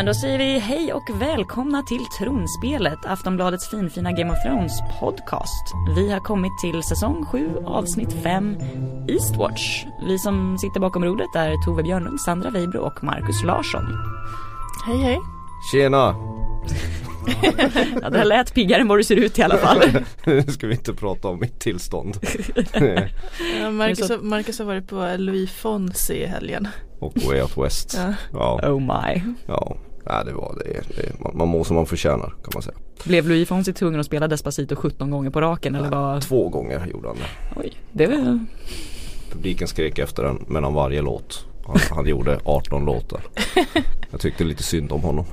Men då säger vi hej och välkomna till Tronspelet, Aftonbladets finfina Game of Thrones podcast. Vi har kommit till säsong 7, avsnitt 5, Eastwatch. Vi som sitter bakom rodret är Tove Björnlund, Sandra Weibro och Marcus Larsson. Hej hej. Tjena! Ja, det här lät piggare än vad du ser ut i alla fall. Nu ska vi inte prata om mitt tillstånd. Ja, Marcus, har, Marcus har varit på Louis Fonsi i helgen. Och Way Out West. Ja. Ja, Oh my. ja. Nej, det var det. det man, man mår som man förtjänar kan man säga. Blev Louis Fonsi tvungen att spela Despacito 17 gånger på raken eller vad? Två gånger gjorde han det. Oj, det var Publiken skrek efter den mellan varje låt. Han, han gjorde 18 låtar. Jag tyckte lite synd om honom.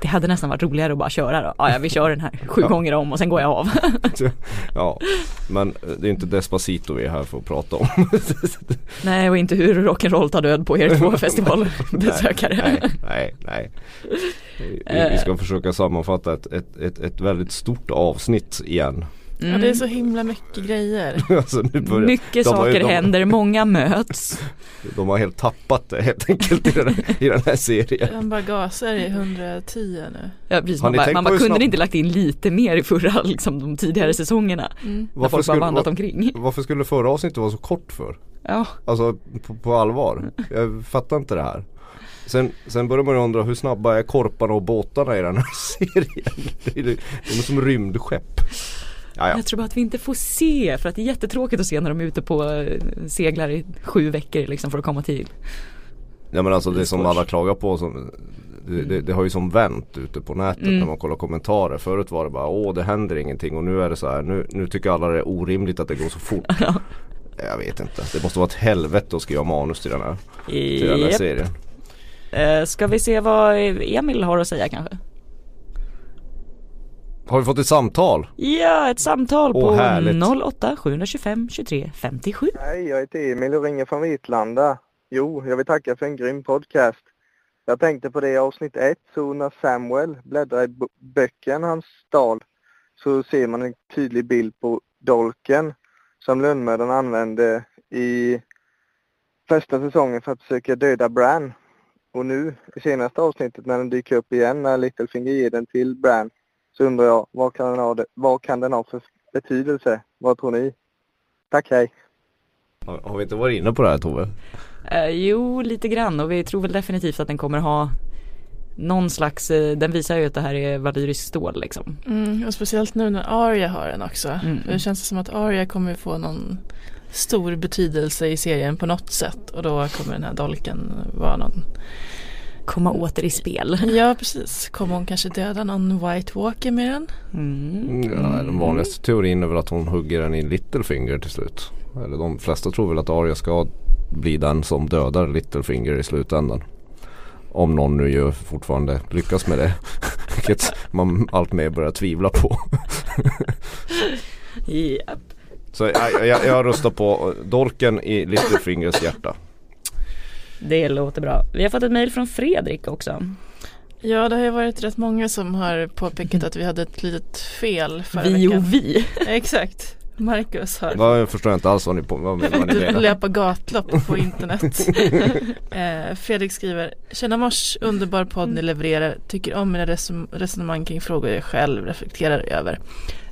Det, hade nästan varit roligare att bara köra då. Ja, ja vi kör den här sju gånger om och sen går jag av. Ja, men det är inte Despacito vi är här för att prata om. Nej, och inte hur rock'n'roll tar död på er två festivalbesökare. Nej, nej, nej. Vi, vi ska försöka sammanfatta ett, ett, ett, ett väldigt stort avsnitt igen. Ja, det är så himla mycket grejer. Alltså, nu börjar, Mycket de har ju- saker de, händer, många möts. De har helt tappat det helt enkelt i den, i den här serien. Han bara gasar i 110 nu. Ja, precis, Har man bara, man bara kunde snabb- ni inte lagt in lite mer i förra, liksom de tidigare säsongerna? Mm. När folk bara vandrat omkring. varför skulle förra avsnittet vara så kort för? Ja, Alltså på, på allvar. Jag fattar inte det här. Sen, sen börjar man ju undra hur snabba är korparna och båtarna i den här serien? De De är som rymdskepp. Ja, ja. jag tror bara att vi inte får se för att det är jättetråkigt att se när de är ute på eh, seglar i sju veckor liksom för att komma till. ja men alltså det som alla klagar på som, det, det, det har ju som vänt ute på nätet Mm. när man kollar kommentarer. Förut var det bara åh det händer ingenting och nu är det så här nu, nu tycker alla det är orimligt att det går så fort. Jag vet inte. Det måste vara ett helvete att skriva manus till den här, till den här serien. Eh, Ska vi se vad Emil har att säga kanske? Har vi fått ett samtal? Ja, ett samtal Åh, på härligt. 08 725 23 57. Hej, jag heter Emil och ringer från Vitlanda. Jo, jag vill tacka för en grym podcast. Jag tänkte på det i avsnitt ett, så när Samuel bläddrar i böcken han stal så ser man en tydlig bild på dolken som lönnmördaren använde i första säsongen för att försöka döda Bran. Och nu i senaste avsnittet när den dyker upp igen när Littlefinger ger den till Bran så undrar jag vad kan den ha, det- vad kan den ha för betydelse? Vad tror ni? Tack, hej! Har, har vi inte varit inne på det här Tove? Eh, jo, lite grann och vi tror väl definitivt att den kommer ha någon slags, eh, den visar ju att det här är valyriskt stål liksom. Mm, och speciellt nu när Arya har den också. Mm. För Det känns som att Arya kommer få någon stor betydelse i serien på något sätt. Och då kommer den här dolken vara någon Komma åter i spel. Ja precis, kommer hon kanske döda någon White Walker med den? Mm. Ja, den vanligaste teorin är väl att hon hugger den i Littlefinger till slut. Eller de flesta tror väl att Arya ska bli den som dödar Littlefinger i slutändan. Om någon nu ju fortfarande lyckas med det. Vilket man allt mer börjar tvivla på. Japp. Så jag, jag, jag röstar på Dolken i Littlefingers hjärta. Det låter bra. Vi har fått ett mejl från Fredrik också. Ja det har ju varit rätt många som har påpekat att vi hade ett litet fel förra Vi veckan. och vi. Exakt. Marcus har Ja, jag förstår inte alls vad ni, på, vad, vad ni Du löpa gatlopp på internet. eh, Fredrik skriver Tjena mors, underbar podd ni levererar. Tycker om mina resonemang kring frågor jag själv reflekterar över.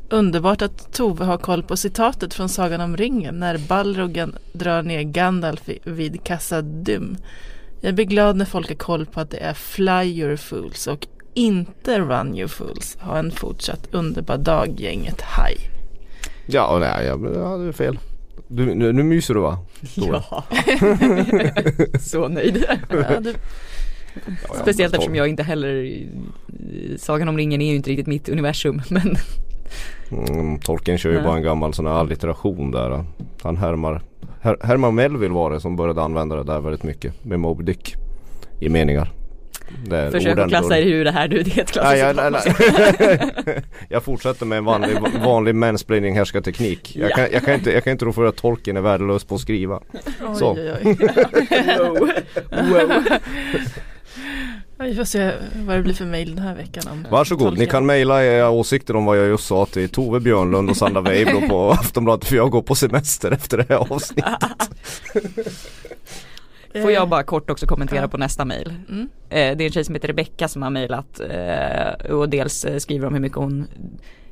Underbart att Tove har koll på citatet från Sagan om ringen när Balrogen drar ner Gandalf vid Kassadum. Jag blir glad när folk har koll på att det är Fly your fools och inte Run your fools. Ha en fortsatt underbar dag gänget. Hej! Ja, nej, jag, hade fel. Du, nu, nu myser du va? Stora. Ja. Så nöjd. Ja, du, Ja, Speciellt eftersom jag inte heller, Sagan om ringen är ju inte riktigt mitt universum men Mm, Tolkien kör ju Nej. bara en gammal sån här allitteration där. Han härmar Her Herman Melville var det som började använda det där väldigt mycket med Moby Dick i meningar. Försök att klassa er ur det här du, det är ett Nej, klassiskt jag, nej, nej. jag fortsätter med en vanlig, vanlig mansplaining härskarteknik. Jag, Ja. kan, jag, kan inte, jag kan inte rå för att Tolkien är värdelös på att skriva. Så. Oj, oj, oj. wow. Vi får se vad det blir för mail den här veckan om Varsågod, ni tolken. kan mejla era åsikter om vad jag just sa till Tove Björnlund och Sandra Weibro på Aftonbladet för jag går på semester efter det här avsnittet. Får jag bara kort också kommentera Ja. på nästa mail. Mm. Eh, det är en tjej som heter Rebecka som har mejlat eh, och dels eh, skriver om hur mycket hon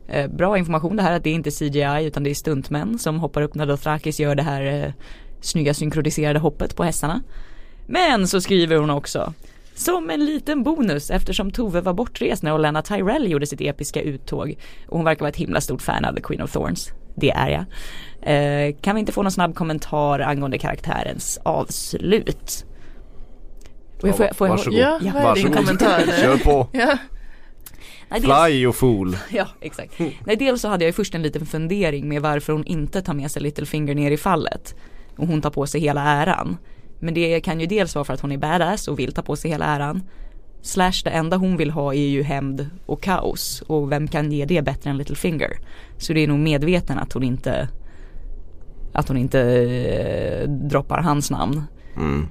eh, Bra information det här att det är inte CGI utan det är stuntmän som hoppar upp när Dothrakis gör det här eh, snygga synkroniserade hoppet på hästarna. Men så skriver hon också som en liten bonus eftersom Tove var bortrest när Olenna Tyrell gjorde sitt episka uttåg och hon verkar vara ett himla stort fan av The Queen of Thorns. Det är jag. Eh, kan vi inte få någon snabb kommentar angående karaktärens avslut? Och jag får, får jag, Varsågod. Ja, din Varsågod. kommentar? Kör på. Ja. Nej, dels, Fly you fool. ja, exakt. Nej, dels så hade jag först en liten fundering med varför hon inte tar med sig Littlefinger ner i fallet. Och hon tar på sig hela äran. Men det kan ju dels vara för att hon är badass och vill ta på sig hela äran. Slash det enda hon vill ha är ju hämnd och kaos. Och vem kan ge det bättre än Littlefinger? Så det är nog medveten att hon inte att hon inte eh, droppar hans namn. Mm.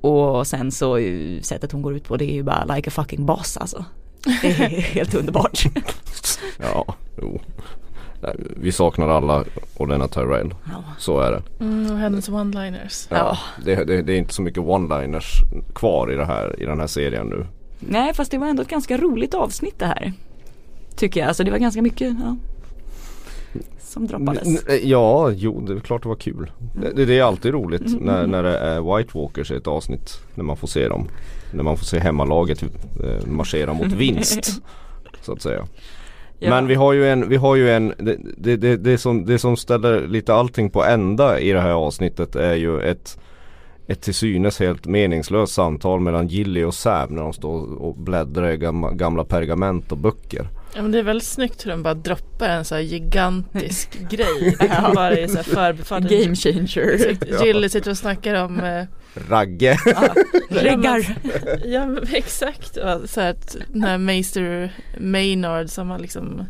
Och sen så ju sättet hon går ut på det är ju bara like a fucking boss alltså. Det är helt underbart. Ja, jo. Nej, Vi saknar alla Olenna Tyrell. Ja. Så är det. Mm, och hennes one-liners. Ja. Det, det, det är inte så mycket one-liners kvar i, det här, i den här serien nu. Nej fast det var ändå ett ganska roligt avsnitt det här. Tycker jag, alltså det var ganska mycket ja, som droppades. Ja, jo det är klart det var kul. Det, det, det är alltid roligt Mm. när, när det är White Walkers i ett avsnitt. När man får se dem. När man får se hemmalaget eh, marschera mot vinst. så att säga. Ja. Men vi har ju en, vi har ju en det, det, det, det, som, det som ställer lite allting på ända i det här avsnittet är ju ett ett till synes helt meningslöst samtal mellan Gilly och Sam när de står och bläddrar i gamla, gamla pergament och böcker. Ja men det är väldigt snyggt hur de bara droppar en så här gigantisk grej. Bara i så här förbifarten. Game changer. Gilly sitter och snackar om eh, Ragge! Reggar. Ja men exakt. Ja, Så här att den här Meister Maynard som har liksom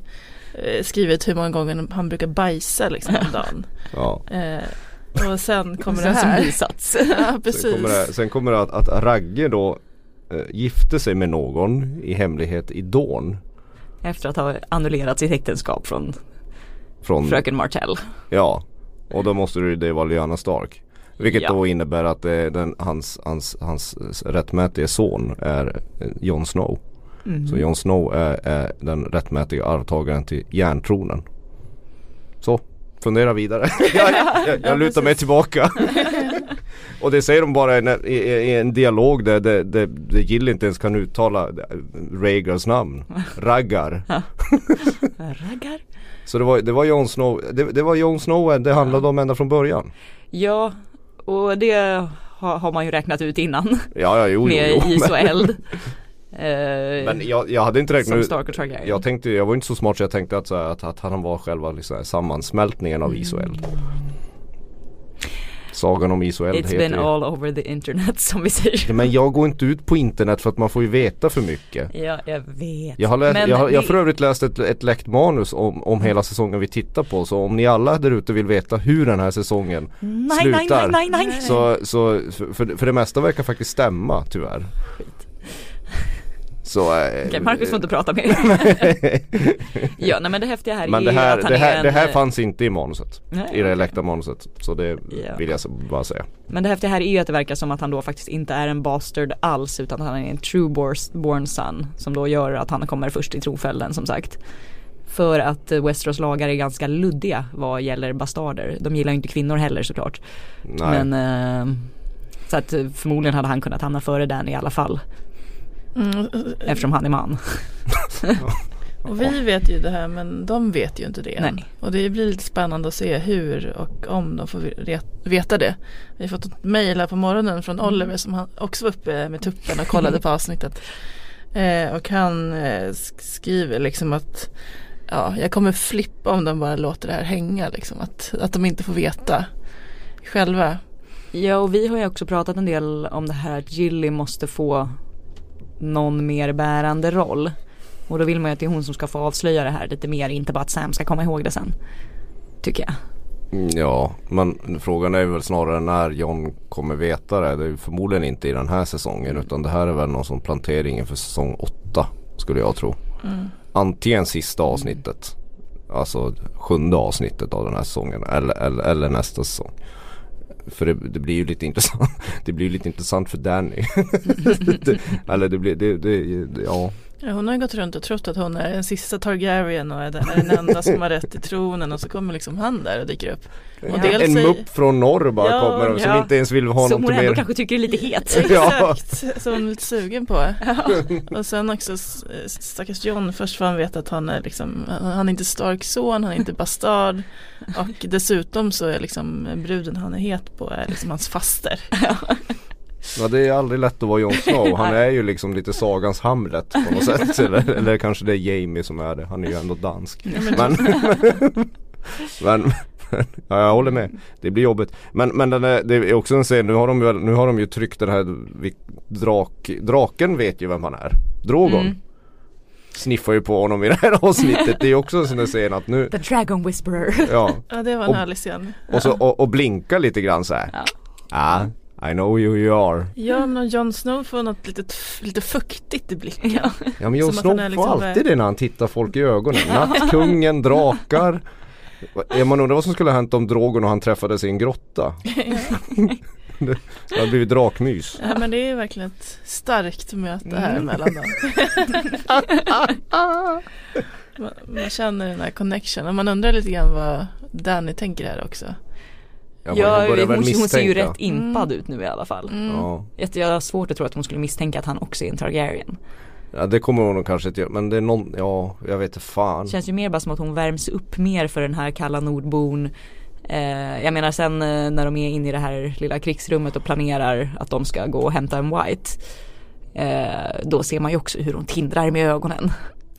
eh, skrivit hur många gånger han brukar bajsa liksom om dagen. ja. Eh, och sen kommer det Sen som här. bisats. Ja Sen precis. kommer det, sen kommer det att, att Ragge då eh, gifte sig med någon i hemlighet i Dawn. Efter att ha annullerat sitt äktenskap från Från, fröken Martell. Ja, och då måste det, vara Lyanna Stark. Vilket Ja. då innebär att eh, den, hans, hans, hans rättmätige son är eh, Jon Snow. Mm. Så Jon Snow är, är den rättmätiga arvtagaren till järntronen. Så, fundera vidare. jag, jag, jag lutar mig tillbaka. och det säger de bara i, i, i en dialog där, där, där, där Jill inte ens kan uttala Rhaegars namn. Raggar. Raggar. Så det var, det var Jon Snow, det, det var Jon Snow det handlade om ända från början. Ja, och det har, har man ju räknat ut innan. Ja, ja, jo, jo, med jo. is och eld. Eh, Men jag, jag hade inte räknat ut. Jag tänkte, jag var inte så smart så jag tänkte att, här, att, att han var själva liksom, sammansmältningen av is och eld. Sagan om is och eld It's heter been ju- all over the internet som vi säger. Men jag går inte ut på internet för att man får ju veta för mycket. Ja, jag vet. Jag har, läst, Men jag har, jag har det- för övrigt läst ett, ett läckt manus om, om hela säsongen vi tittar på så om ni alla där ute vill veta hur den här säsongen Nej, nej, nej, slutar nej, nej. så, så för, för det mesta verkar faktiskt stämma tyvärr. Så, eh, Okej, Marcus får inte prata mer. ja, nej men det häftiga här Men är det här, att han det är här, en, det här eh, fanns inte i manuset. nej, I det läckta manuset. Så det Ja. vill jag bara säga. Men det häftiga här är ju att det verkar som att han då faktiskt inte är en bastard alls utan han är en true bors- born son som då gör att han kommer först i tronföljden som sagt. För att eh, Westeros lagar är ganska luddiga vad gäller bastarder. De gillar ju inte kvinnor heller såklart. Nej. Men eh, så att förmodligen hade han kunnat hamna före den i alla fall Mm, eftersom han är man. och vi vet ju det här men de vet ju inte det än. Nej. Och det blir lite spännande att se hur och om de får ve- veta det. Vi har fått ett mejl här på morgonen från Oliver som han också var uppe med tuppen och kollade på avsnittet. Eh, och han eh, sk- skriver liksom att ja, jag kommer flippa om de bara låter det här hänga liksom. Att, att de inte får veta själva. Ja och vi har ju också pratat en del om det här att Gilly måste få någon mer bärande roll. Och då vill man ju att det är hon som ska få avslöja det här lite mer, inte bara att Sam ska komma ihåg det sen. Tycker jag. Mm, Ja, men frågan är väl snarare när John kommer veta det. Det är förmodligen inte i den här säsongen utan det här är väl någon sån plantering inför säsong 8 skulle jag tro. Mm. Antingen sista avsnittet, alltså sjunde avsnittet av den här säsongen eller, eller, eller nästa säsong för det, det, blir ju lite intressant Det blir ju lite intressant för Danny. Det, Eller det blir, det, det, det, ja. Ja, hon har ju gått runt och trott att hon är den sista Targaryen och är den, är den enda som har rätt till tronen och så kommer liksom han där och dyker upp. Och En dels säger- mupp från norr bara Ja, kommer som ja. inte ens vill ha Som något hon ändå mer kanske tycker är lite het. Ja. Exakt, som hon är lite sugen på. Och sen också stackars John först får han veta att han är liksom, han är inte Starks son, han är inte bastard. Och dessutom så är liksom bruden han är het på är liksom hans faster. Ja det är aldrig lätt att vara Jon Snow. Han är ju liksom lite sagans Hamlet på något sätt. Eller, eller kanske det är Jamie som är det. Han är ju ändå dansk. Ja, men Men, men ja, jag håller med. Det blir jobbigt. Men, men den är, det är också en scen, nu har de, väl- nu har de ju tryckt den här drak, Draken vet ju vem han är. Drogon. Mm. Sniffar ju på honom i det här avsnittet. Det är också en sån där scen att nu, The Dragon Whisperer. ja. Ja det var en Och- härlig scen. Och, så, och, och blinka lite grann så här. Ja. Ah, I know who you are. Ja men Jon Snow får något litet, lite fuktigt i blicken. Ja. Ja men Jon Snow får liksom, alltid det när han tittar folk i ögonen. Nattkungen, drakar. Man undrar vad som skulle ha hänt om Drogon och han träffades i en grotta. Det hade blivit drakmys. Ja men det är verkligen ett starkt möte här Mm. mellan dem. man, man känner den här connection och man undrar lite grann vad Danny tänker här också. Ja, Ja, hon, hon ser ju rätt impad ut nu i alla fall. Mm. Ja. Jag, har svårt att tro att hon skulle misstänka att han också är en Targaryen. ja det kommer hon kanske inte göra. Men det är någon, ja jag vet inte fan. Det känns ju mer bara som att hon värms upp mer för den här kalla nordbon. Eh, jag menar sen eh, när de är inne i det här lilla krigsrummet och planerar att de ska gå och hämta en White. Eh, då ser man ju också hur hon tindrar med ögonen.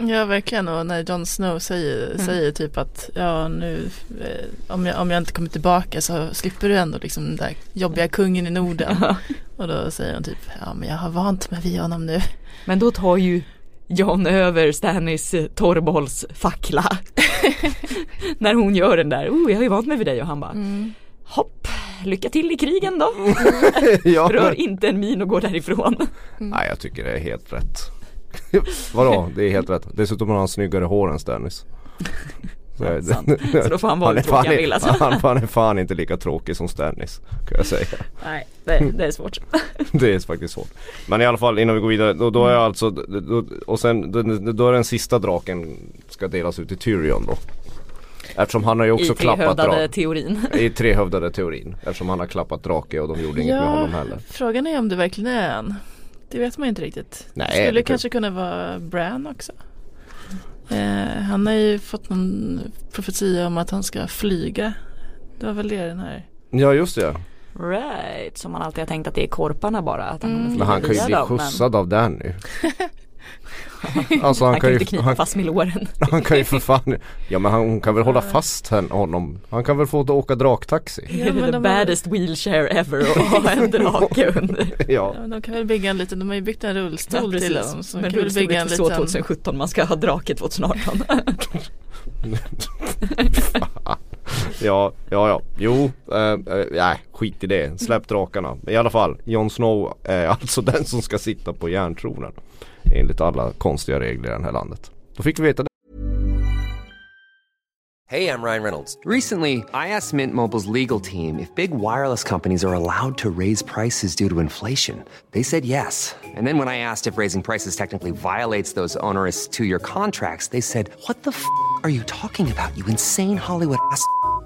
Ja verkligen och när Jon Snow säger, Mm. säger typ att ja nu eh, om, jag, om jag inte kommer tillbaka så slipper du ändå liksom den där jobbiga kungen i Norden. Och då säger hon typ ja men jag har vant mig vid honom nu. Men då tar ju John över Stannis eh, torrbollsfackla. När hon gör den där, oh jag har ju vant mig vid dig och han bara hopp, lycka till i krigen då. ja. Rör inte en min och går därifrån. Nej jag tycker det är helt rätt. Vadå? Det är helt rätt. Dessutom har han snyggare hår än Stannis. Så, Sant. Så då får han vara han, tråkig fan, han vill alltså. han, han är fan inte lika tråkig som Stannis. Kan jag säga. Nej, det, det är svårt. Det är faktiskt svårt. Men i alla fall innan vi går vidare. Då, då är alltså då, Och sen då, då är den sista draken ska delas ut till Tyrion då. Eftersom han har ju också I klappat trehövdade drake. teorin. I trehövdade teorin. Eftersom han har klappat drake och de gjorde inget med honom heller. frågan är om det verkligen är en. Det vet man inte riktigt. Nej, det skulle det- kanske kunna vara Bran också. Eh, han har ju fått någon profetia om att han ska flyga. Det var väl det den här. Ja just det. Right, som man alltid har tänkt att det är korparna bara. Att han, kommer Mm. Men han kan ju bli dem, men skjutsad av Danny. Alltså han, Han kan kan ju inte knipa han, fast med låren. han kan ju för fan Ja men han hon kan väl hålla fast honom Han kan väl få åka draktaxi Ja, Det men är the baddest wheelchair ever och ha en drake under. Ja Ja, de kan väl bygga en liten, de har ju byggt en rullstol till honom. Så Men rullstol bygga är en inte så liten 2017, man ska ha drake 2018. Ja, ja, ja. Jo, eh, eh, nej, skit i det. Släpp drakarna. I alla fall, Jon Snow är alltså den som ska sitta på järntronen. Enligt alla konstiga regler i det här landet. Då fick vi veta det. Hej, jag Ryan Reynolds. Recently, I asked Mint Mobile's legal team if big wireless companies are allowed to raise prices due to inflation. They said yes. And then when I asked if raising prices technically violates those onerous two year contracts, they said, What the f are you talking about, you insane Hollywood ass?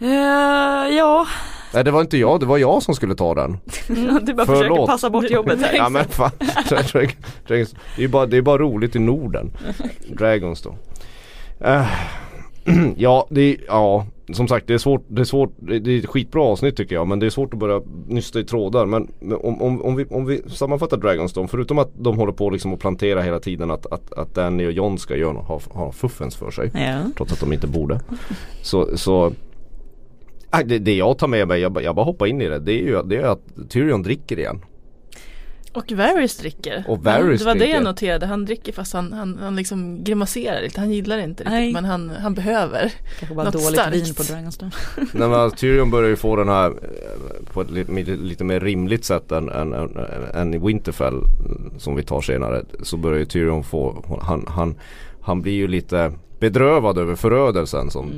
Eh, ja, Nej det var inte jag, det var jag som skulle ta den. du bara Förlåt. försöker passa bort jobbet här. Ja men fan. Dragons, det, är bara, det är bara roligt i Norden. Dragonstone. Eh, ja, det ja, som sagt det är svårt, det är svårt, det är ett skitbra avsnitt tycker jag men det är svårt att börja nysta i trådar. Men, men om, om, om, vi, om vi sammanfattar Dragonstone, förutom att de håller på liksom att plantera hela tiden att, att, att Danny och John ska göra, ha, ha fuffens för sig. Ja. Trots att de inte borde. Så, så Det, det jag tar med mig, jag, bara- jag bara hoppar in i det, det är ju det är att Tyrion dricker igen. Och Varys dricker. Och Varys det var det jag noterade. Han dricker fast han, han, han liksom grimaserar lite. Han gillar inte riktigt Nej. men han, han behöver. Kanske bara Något dåligt starkt. vin på Dragonstone. Nej, men Tyrion börjar ju få den här eh, på ett lite, lite mer rimligt sätt än, än, än, än i Winterfell som vi tar senare. Så börjar ju Tyrion få, han, han, han blir ju lite bedrövad över förödelsen som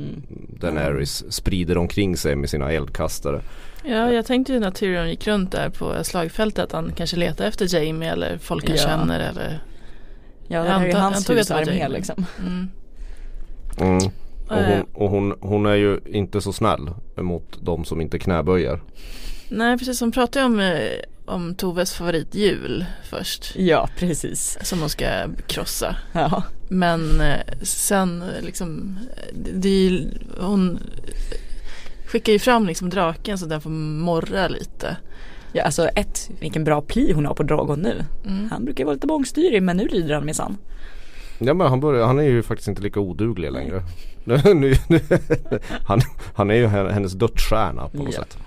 Daenerys sprider omkring sig med sina eldkastare. Ja, jag tänkte ju när Tyrion gick runt där på slagfältet att han kanske letar efter Jamie eller folk han Ja. känner eller Ja, det här är ju hans husarmé liksom. mm. Mm. Och, hon, och hon, hon är ju inte så snäll mot de som inte knäböjer. Nej precis, hon pratade ju om, eh, om Toves favoritjul först. Ja, precis. Som hon ska krossa. Ja. Men eh, sen eh, liksom, det, är ju, hon skickar ju fram liksom draken så den får morra lite. ja, alltså ett, vilken bra pli hon har på Dragon nu. Mm. Han brukar vara lite bångstyrig men nu rider han minsann. Ja men han, börjar, han är ju faktiskt inte lika oduglig längre. Nu, nu, nu, han, han är ju hennes dödsstjärna på något Ja. sätt.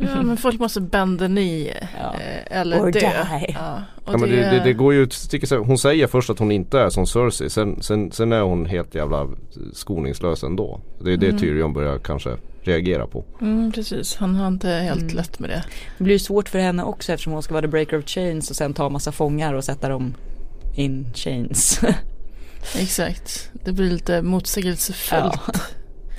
Ja men folk måste bända ner Ja. eh, eller Or dö. die. Ja, och Ja, men det, det, det går ju sticker hon säger först att hon inte är som Cersei sen, sen, sen är hon helt jävla skoningslös ändå. Det är det Mm. Tyrion börjar kanske reagera på. Mm, precis, han har inte helt Mm. lätt med det. Det blir svårt för henne också eftersom hon ska vara the breaker of chains och sen ta massa fångar och sätta dem in chains. Exakt, det blir lite motsägelsefullt. Ja,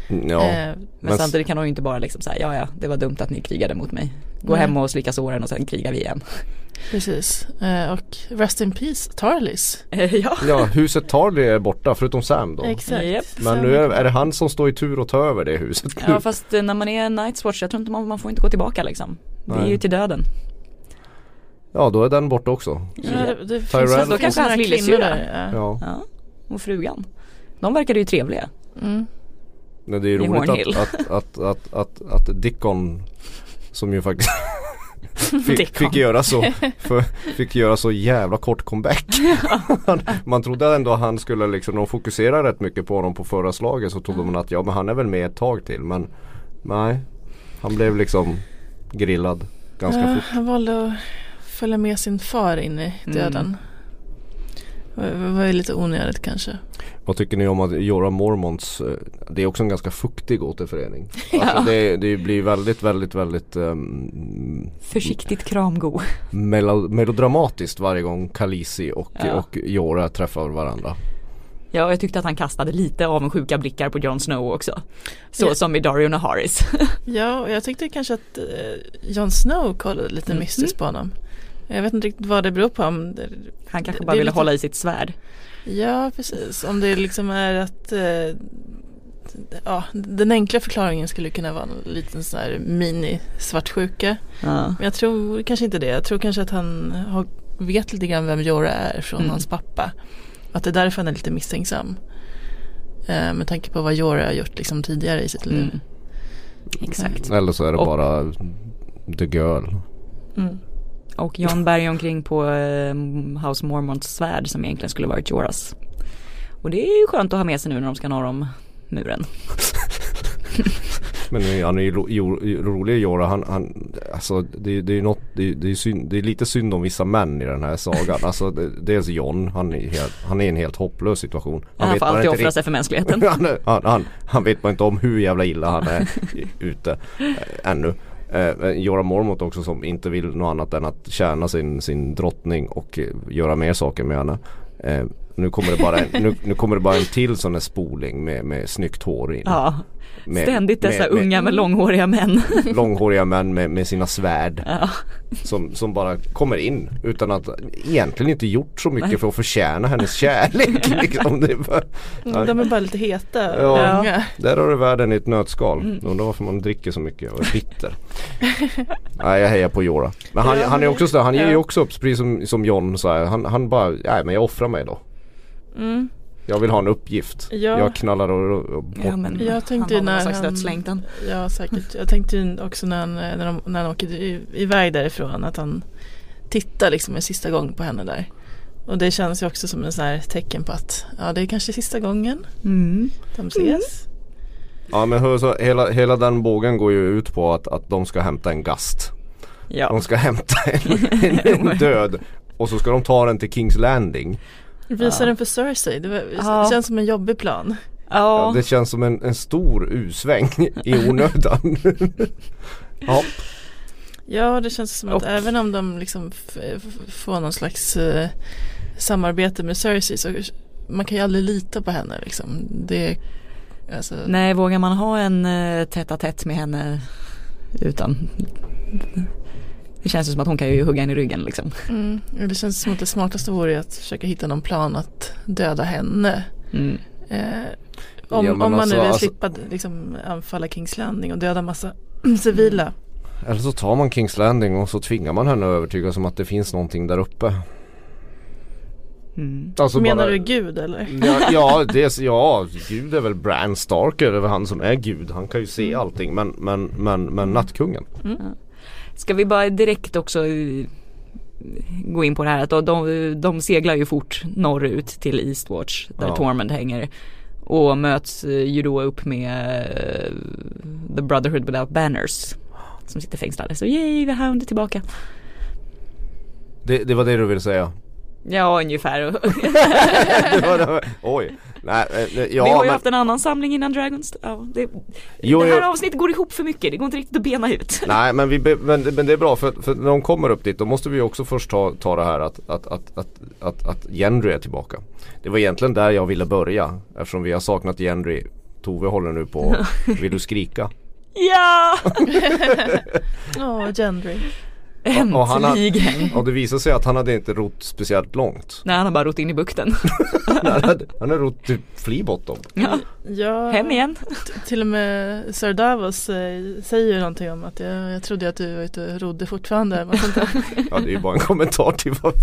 Eh, Men, Men samtidigt kan hon ju inte bara liksom säga ja ja det var dumt att ni krigade mot mig. Gå Nej. hem och slicka såren och sen krigar vi igen. precis, eh, och rest in peace Tarlis. ja. ja huset Tarly är borta förutom Sam då. Exakt. Japp. Men nu är, är det han som står i tur att ta över det huset nu. Ja fast eh, när man är Night's Watch jag tror inte man, man får inte gå tillbaka liksom. Det är ju till döden. Ja då är den borta också. Ja, det, det finns Då kanske hans kvinnor lillasyrra. Ja. Ja. Ja. Och frugan. De verkade ju trevliga. Mm. Men det är roligt att, att, att, att, att, att Dickon som ju faktiskt fick, fick, göra så, för, fick göra så jävla kort comeback. Man trodde ändå att han skulle liksom, de fokuserade rätt mycket på honom på förra slaget så trodde man att ja men han är väl med ett tag till men nej. Han blev liksom grillad ganska Ja, fort. han valde att följa med sin far in i döden. Det var ju lite onödigt kanske. Vad tycker ni om att Jorah Mormonts, eh, det är också en ganska fuktig återförening. Alltså det, det blir väldigt, väldigt, väldigt um, Försiktigt kramgo. melo, melodramatiskt varje gång Khaleesi och, Ja. och Jorah träffar varandra. Ja jag tyckte att han kastade lite avundsjuka blickar på Jon Snow också. Så Ja. som i Dario Naharis. Ja, och jag tyckte kanske att eh, Jon Snow kollade lite Mhm. mystiskt på honom. Jag vet inte riktigt vad det beror på. Om det, Han kanske Det- bara det ville lite- hålla i sitt svärd. ja, precis. Om det liksom är att eh, ja, den enkla förklaringen skulle kunna vara en liten sån här mini-svartsjuka. Ja. Men jag tror kanske inte det. Jag tror kanske att han har, vet lite grann vem Jorah är från Mm. hans pappa. Att det är därför han är lite misstänksam. Eh, med tanke på vad Jorah har gjort liksom tidigare i sitt liv. Mm. Exakt. Eller så är det Och- bara The Girl. Mm. Och John bär omkring på eh, House Mormonts svärd som egentligen skulle varit Joras. Och det är ju skönt att ha med sig nu när de ska norr om muren. Men han är ju rolig Jorah. Han, han, alltså det, det är ju något, det, det, är synd, det är lite synd om vissa män i den här sagan. Alltså det, dels John, han är, helt, han är i en helt hopplös situation. Han får bara alltid inte offra sig för mänskligheten. han, han, han, han vet bara inte om hur jävla illa han är ute eh, ännu. Eh, eh, Jorah Mormont också som inte vill något annat än att tjäna sin, sin drottning och eh, göra mer saker med henne. Eh, nu, kommer det bara en, nu, nu kommer det bara en till sån här spoling med, med snyggt hår in. Ja, med- ständigt dessa med- med- unga med långhåriga män. Långhåriga män med, med sina svärd Ja. som, som bara kommer in utan att egentligen inte gjort så mycket för att förtjäna hennes kärlek. liksom. det är bara, De är bara lite heta Ja. unga. Där har du världen i ett nötskal. Mm. Undrar varför man dricker så mycket och är bitter. Nej jag hejar på Jorah. Men han, Ja, han är också sådär, han ger ju ja. också upp precis som, som John så här. Han, han bara, nej men jag offrar mig då. Mm. Jag vill ha en uppgift. Ja. Jag knallar och, och. Ja, men Jag tänkte han har någon när slags han-. Ja säkert. Jag tänkte också när han, när, de, när han åker i- iväg därifrån att han tittar liksom en sista gång på henne där. Och det känns ju också som en sån här tecken på att ja det är kanske sista gången Mm. de ses. Ja men hör, så hela, hela den bågen går ju ut på att, att de ska hämta en gast. Ja. De ska hämta en, en, en död och så ska de ta den till Kings Landing. Visa Ja. den för Cersei, det, var, Ja. det känns som en jobbig plan. Ja, Ja, det känns som en, en stor U-sväng i onödan. ja. Ja det känns som att Och- även om de liksom får någon slags eh, samarbete med Cersei så man kan ju aldrig lita på henne liksom. Det, alltså, nej vågar man ha en uh, tätt a tätt med henne utan det känns ju som att hon kan ju hugga en i ryggen liksom. mm, det känns som att det smartaste vore att försöka hitta någon plan att döda henne. Mm. Eh, om, Ja, om man alltså- nu vill alltså- slippa liksom, anfalla Kings Landing och döda massa civila. Eller så tar man Kings Landing och så tvingar man henne att övertygas om att det finns någonting där uppe. Mm. Alltså Menar bara- du Gud eller? Ja, ja, det är, ja, Gud är väl Bran Starker, det är väl han som är Gud. Han kan ju se Mm. allting men, men, men, men nattkungen. Ska vi bara direkt också eh, gå in på det här att de, de, seglar ju fort norrut till Eastwatch där Ja. Tormund hänger. Och möts eh, ju då upp med eh, The Brotherhood Without Banners. Som sitter fängslade. Så yay, The Hound är tillbaka. Det, det var det du ville säga. Ja, ungefär. det var, det var, oj. Nej, eh, ja, vi har ju men, haft en annan samling innan Dragons. Ja, det, Jo, det här jo. avsnittet går ihop för mycket. Det går inte riktigt att bena ut. Nej men, vi, be- men, men det är bra för, för när de kommer upp dit då måste vi också först ta, ta det här att, att, att, att, att, att Gendry är tillbaka. Det var egentligen där jag ville börja eftersom vi har saknat Gendry. Tove håller nu på, vill du skrika? Ja! Ja, Gendry. Och han har- Äntligen! Och det visade sig att han hade inte rott speciellt långt. Nej, han har bara rott in i bukten. Han hade rott typ Fleabottom. Ja, Ja, hem igen. Till och med Sir Davos eh, säger ju någonting om att jag, jag trodde att du var ute och rodde fortfarande. Ja det är ju bara en kommentar till vad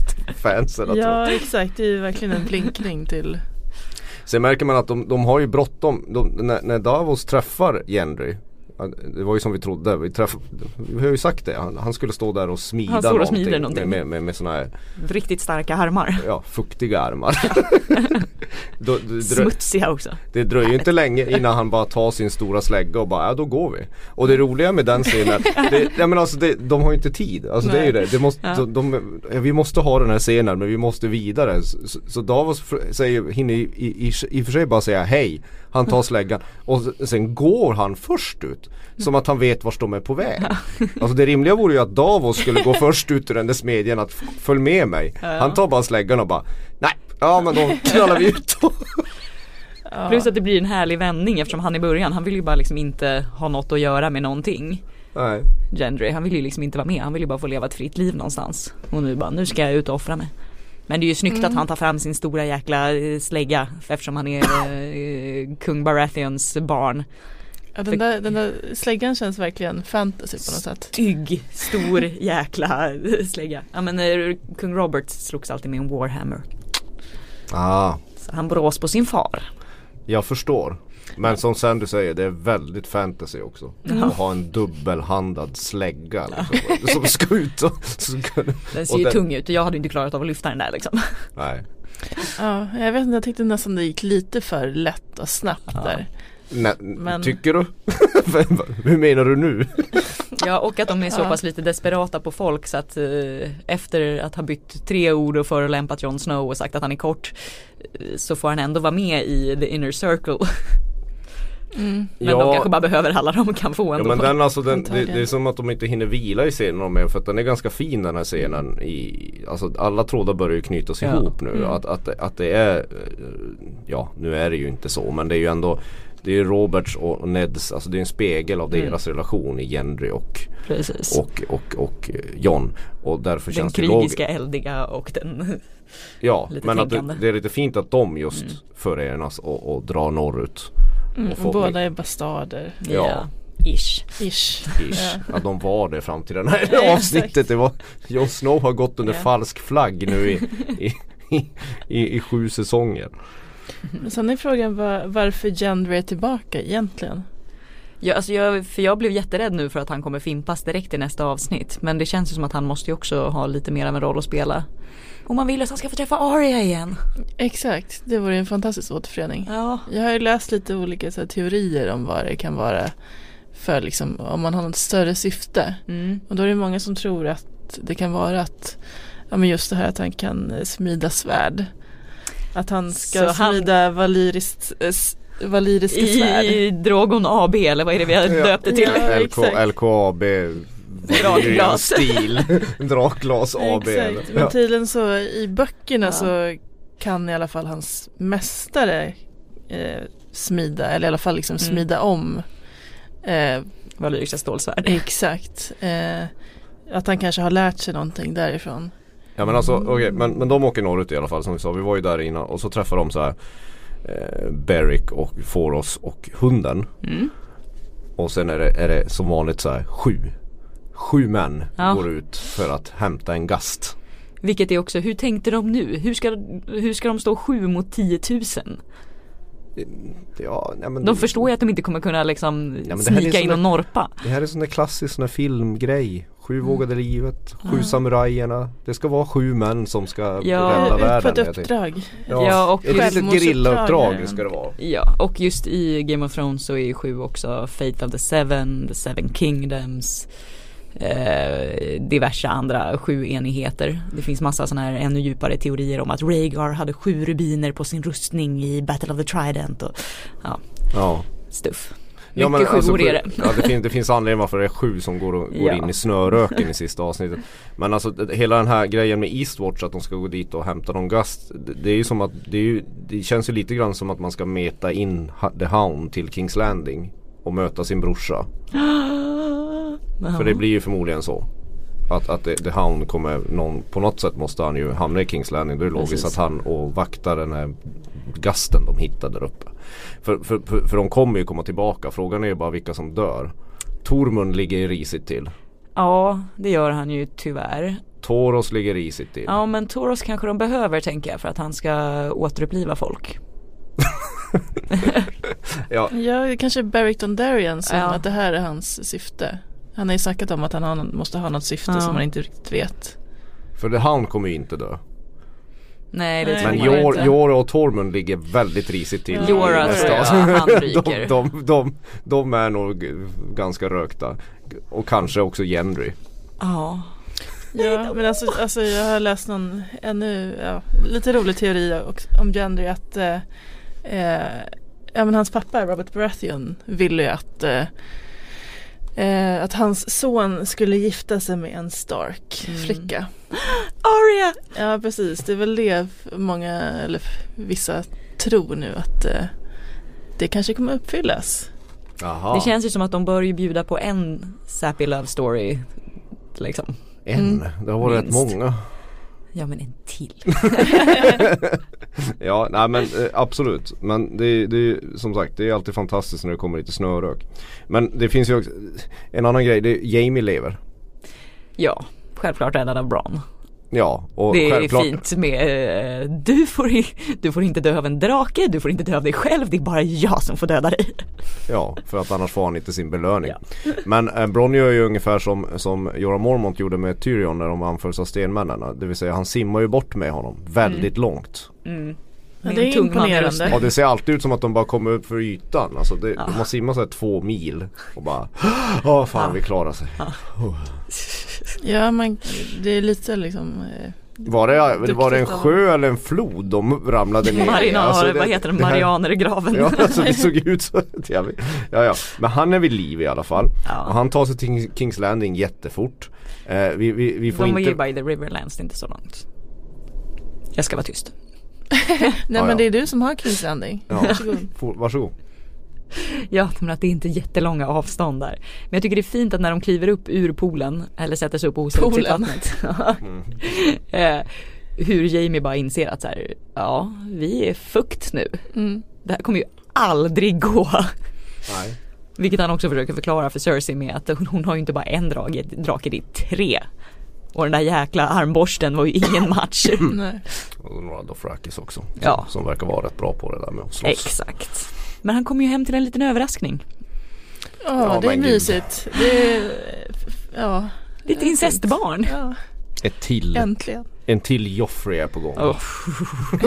fansen har ja trott. exakt, det är ju verkligen en blinkning till Sen märker man att de, de har ju bråttom. När, när Davos träffar Gendry det var ju som vi trodde, vi, träff, vi har ju sagt det, han, han skulle stå där och smida Han står och någonting, smider någonting. med, med, med, med sådana här Riktigt starka armar. ja, fuktiga armar. då, det, Smutsiga också. det dröjer ju inte länge innan han bara tar sin stora slägga och bara, ja då går vi. Och det roliga med den scenen, det, ja, men alltså det, de har ju inte tid. Alltså det är ju det, det måste, Ja. de, de, vi måste ha den här scenen men vi måste vidare. Så, så- Davos säger, hinner i, i, i, i och för sig bara säga hej. Han tar släggan och sen går han först ut. Som att han vet vart de är på väg. Alltså det rimliga vore ju att Davos skulle gå först ut ur den där smedjan att följ med mig. Han tar bara släggan och bara nej, ja men då knallar vi ut ja, Plus att det blir en härlig vändning eftersom han i början, han vill ju bara liksom inte ha något att göra med någonting. Nej. Gendry, han vill ju liksom inte vara med, han vill ju bara få leva ett fritt liv någonstans. Och nu bara, nu ska jag ut och offra mig. Men det är ju snyggt att han tar fram sin stora jäkla eh, slägga eftersom han är eh, kung Baratheons barn. Ja, den, där, den där släggan känns verkligen fantasy på något sätt. Stygg, stor jäkla slägga. Ja men eh, kung Robert slogs alltid med en Warhammer. Ah, Så han brås på sin far. jag förstår. Men som Sandy säger, det är väldigt fantasy också. Att ha en dubbelhandad slägga liksom, som ska ut och... Så ska, Den ser ju den- tung ut och jag hade inte klarat av att lyfta den där liksom. Nej. Ja, jag vet inte, jag tyckte nästan det gick lite för lätt och snabbt där. Nej, Men- Tycker du? Hur menar du nu? Ja och att de är så Ja. pass lite desperata på folk så att eh, efter att ha bytt tre ord och förolämpat Jon Snow och sagt att han är kort eh, så får han ändå vara med i the inner circle. Mm. Men de kanske bara behöver alla de kan få Ja ändå. men den alltså, den, det, det är som att de inte hinner vila i scenen de är, för att den är ganska fin den här scenen i, Alltså alla trådar börjar ju knytas Ja. ihop nu Mm. att, att, att det är eh, Ja nu är det ju inte så men det är ju ändå Det är Roberts och Neds, alltså det är en spegel av Mm. deras relation i Gendry och, Precis. och, och, och eh, John Och därför den känns det krigiska, eldiga och den Ja lite men att det, tänkande. det är lite fint att de just Mm. förenas och, och drar norrut Mm, Och båda är bastarder. Ja. Ish. Ish. Ish. Ja. Att de var det fram till det här Ja, avsnittet. Det var Jon Snow har gått under Ja. falsk flagg nu i, i, i, i, i sju säsonger. Men sen är frågan var, varför Gendry är tillbaka egentligen. Ja, alltså jag, för jag blev jätterädd nu för att han kommer fimpas direkt i nästa avsnitt. Men det känns ju som att han måste ju också ha lite mer av en roll att spela. Och man vill att han ska få träffa Arya igen. Exakt, det vore en fantastisk återförening. Ja. Jag har ju läst lite olika här, teorier om vad det kan vara för liksom om man har något större syfte. Mm. Och då är det många som tror att det kan vara att ja men just det här att han kan eh, smida svärd. Att han ska Så han- smida valyriskt, eh, s- valyriska svärd. I Drogon AB eller vad är det vi har döpt det till? Ja, LK. LKAB Drakglas. stil Drakglas AB Exakt, men tydligen så i böckerna Ja. så kan i alla fall hans mästare eh, smida eller i alla fall liksom Mm. smida om eh, Valyriska stålsvärd. exakt. Eh, att han kanske har lärt sig någonting därifrån. Ja men alltså okej men, men de åker norrut i alla fall som vi sa. Vi var ju där innan och så träffar de så här eh, Beric och Foros och hunden. Mm. Och sen är det, är det som vanligt så här sju. Sju män Ja. går ut för att hämta en gast. Vilket är också, hur tänkte de nu? Hur ska, hur ska de stå sju mot 10 000? Ja, nej, men De förstår ju att de inte kommer kunna liksom Ja, det snika in och norpa. Det här är sån där klassisk sån där filmgrej. Sju Mm. vågade livet, sju samurajerna. Det ska vara sju män som ska Ja. rädda världen. ett jag tänker. uppdrag. Ja, och ett litet gerillauppdrag ska det vara. Ja, och just i Game of Thrones så är ju sju också Fate of the Seven, The Seven Kingdoms eh, diverse andra sju enigheter. Det finns massa sådana här ännu djupare teorier om att Rhaegar hade sju rubiner på sin rustning i Battle of the Trident och ja, Ja. stuff. Ja, men alltså, sjuor är det. Ja det, finns, det finns anledning varför det är sju som går, och, går Ja. in i snöröken i sista avsnittet. Men alltså hela den här grejen med Eastwatch att de ska gå dit och hämta någon gast. Det, det är ju som att det, ju, det känns ju lite grann som att man ska meta in The Hound till Kings Landing. Och möta sin brorsa. För det blir ju förmodligen så. Att, att The Hound kommer någon, på något sätt måste han ju hamna i Kings Landing. Då är det logiskt Precis. att han och vaktar den här gasten de hittade där uppe. För, för, för, för de kommer ju komma tillbaka. Frågan är ju bara vilka som dör. Tormund ligger risigt till. Ja, det gör han ju tyvärr. Toros ligger risigt till. Ja, men Toros kanske de behöver tänker jag för att han ska återuppliva folk. Ja, Ja, kanske Beric Dondarrion som Ja. att det här är hans syfte. Han har ju snackat om att han måste ha något syfte Ja. som man inte riktigt vet. för The Hound kommer ju inte dö. Nej, det Nej, tror Men man Jor, inte. Jorah och Tormund ligger väldigt risigt till. Nästa tror jag han ryker. de, de, de, de är nog ganska rökta. Och kanske också Gendry. Ja. Ja, men alltså, alltså jag har läst någon ännu, ja, lite rolig teori också, om Gendry att eh, eh, ja, men hans pappa Robert Baratheon ville ju att eh, eh, att hans son skulle gifta sig med en Stark Mm. flicka. Arya! Ja precis, det är väl det många eller vissa tror nu att eh, det kanske kommer uppfyllas. Jaha. Det känns ju som att de bör ju bjuda på en sappy love story. Liksom. En. Det har varit rätt Minst. många. Ja men en till. Ja, nej men eh, absolut. Men det, det är som sagt det är alltid fantastiskt när det kommer lite snörök. Men det finns ju också en annan grej. Det är Jamie lever. Ja, självklart räddad av Bron. Ja, och Det är självklart. fint med eh, du, får, du får inte dö av en drake, du får inte dö av dig själv, det är bara jag som får döda dig. Ja, för att annars får han inte sin belöning. Ja. Men eh, Bronn gör ju ungefär som, som Jorah Mormont gjorde med Tyrion när de anfölls av stenmännen. Det vill säga han simmar ju bort med honom väldigt långt. Mm. Ja, det är imponerande. Och det ser alltid ut som att de bara kommer upp för ytan. Alltså det, Ja. man simmar så här två mil och bara Ja fan Ja. vi klarar sig. Ja men det är lite liksom eh, Var det, var det en sjö eller en flod de ramlade ner i? Marina, Alltså, det- vad heter den, Marianer i graven. Ja alltså det såg ut så. Ja, vi- ja, ja. Men han är vid liv i alla fall. Ja. Och han tar sig till Kings Landing jättefort. Eh, vi, vi, vi får De var inte... ju by the Riverlands, det är inte så långt. Jag ska vara tyst. Nej Ja, men ja. det är du som har Kings Landing. Ja. Varsågod. Varsågod. Ja, men att det är inte jättelånga avstånd där. Men jag tycker det är fint att när de kliver upp ur poolen, eller sätter sig upp och hosar upp sitt vattnet. eh, hur Jamie bara inser att så här, ja, vi är fukt nu. Mm. Det här kommer ju aldrig gå. Nej. Vilket han också försöker förklara för Cersei med att hon, hon har ju inte bara en drake, drake det är tre. Och den där jäkla armborsten var ju ingen match. Nej. Och några Dothrakis också. Ja. Som, som verkar vara rätt bra på det där med att slåss. Exakt. Men han kommer ju hem till en liten överraskning. Ja, det är mysigt. Det är, ja. Lite incestbarn. Ja, Ett till, äntligen. en till Joffrey är på gång. Oh.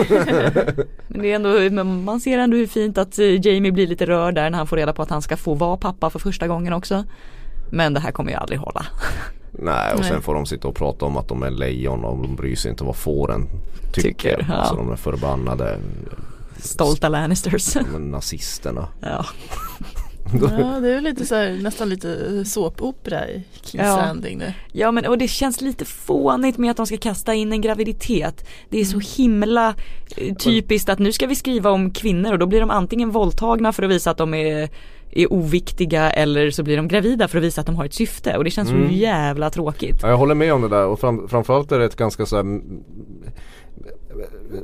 Men det är ändå, men man ser ändå hur fint att eh, Jamie blir lite rörd där när han får reda på att han ska få vara pappa för första gången också. Men det här kommer ju aldrig hålla. Nej och Nej. sen får de sitta och prata om att de är lejon och de bryr sig inte vad fåren tycker. Tycker, ja. Alltså de är förbannade Stolta Lannisters. nazisterna. Ja. Ja, det är lite så här, nästan lite såpopera i Kings Ja. Landing nu. Ja men och det känns lite fånigt med att de ska kasta in en graviditet. Det är så himla eh, typiskt att nu ska vi skriva om kvinnor och då blir de antingen våldtagna för att visa att de är, är oviktiga eller så blir de gravida för att visa att de har ett syfte och det känns Mm. så jävla tråkigt. Ja, jag håller med om det där och fram, framförallt är det ett ganska så här mm,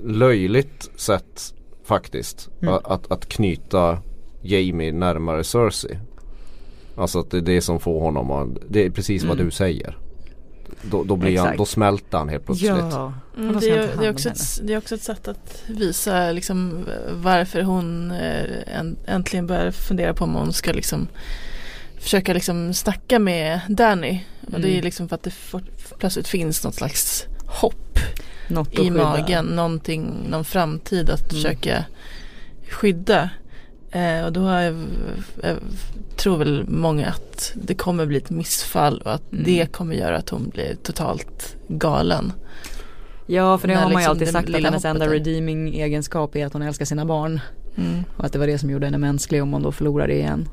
löjligt sätt faktiskt Mm. att, att, att knyta Jamie närmare Cersei. Alltså att det är det som får honom att, det är precis vad Mm. du säger. Då, då, blir han, då smälter han helt plötsligt. Ja. Mm, det, är, det, är också ett, det är också ett sätt att visa liksom varför hon eh, änt- äntligen börjar fundera på om hon ska liksom försöka liksom snacka med Danny. Och det är Mm. liksom för att det fort- plötsligt finns något slags hopp Något i skydda. magen. Någonting, någon framtid att Mm. försöka skydda. Eh, och då har jag, jag tror väl många att det kommer bli ett missfall och att Mm. det kommer göra att hon blir totalt galen. Ja för det När har man ju liksom alltid sagt att hennes enda redeeming egenskap är att hon älskar sina barn. Mm. Och att det var det som gjorde henne mänsklig om hon då förlorar det igen.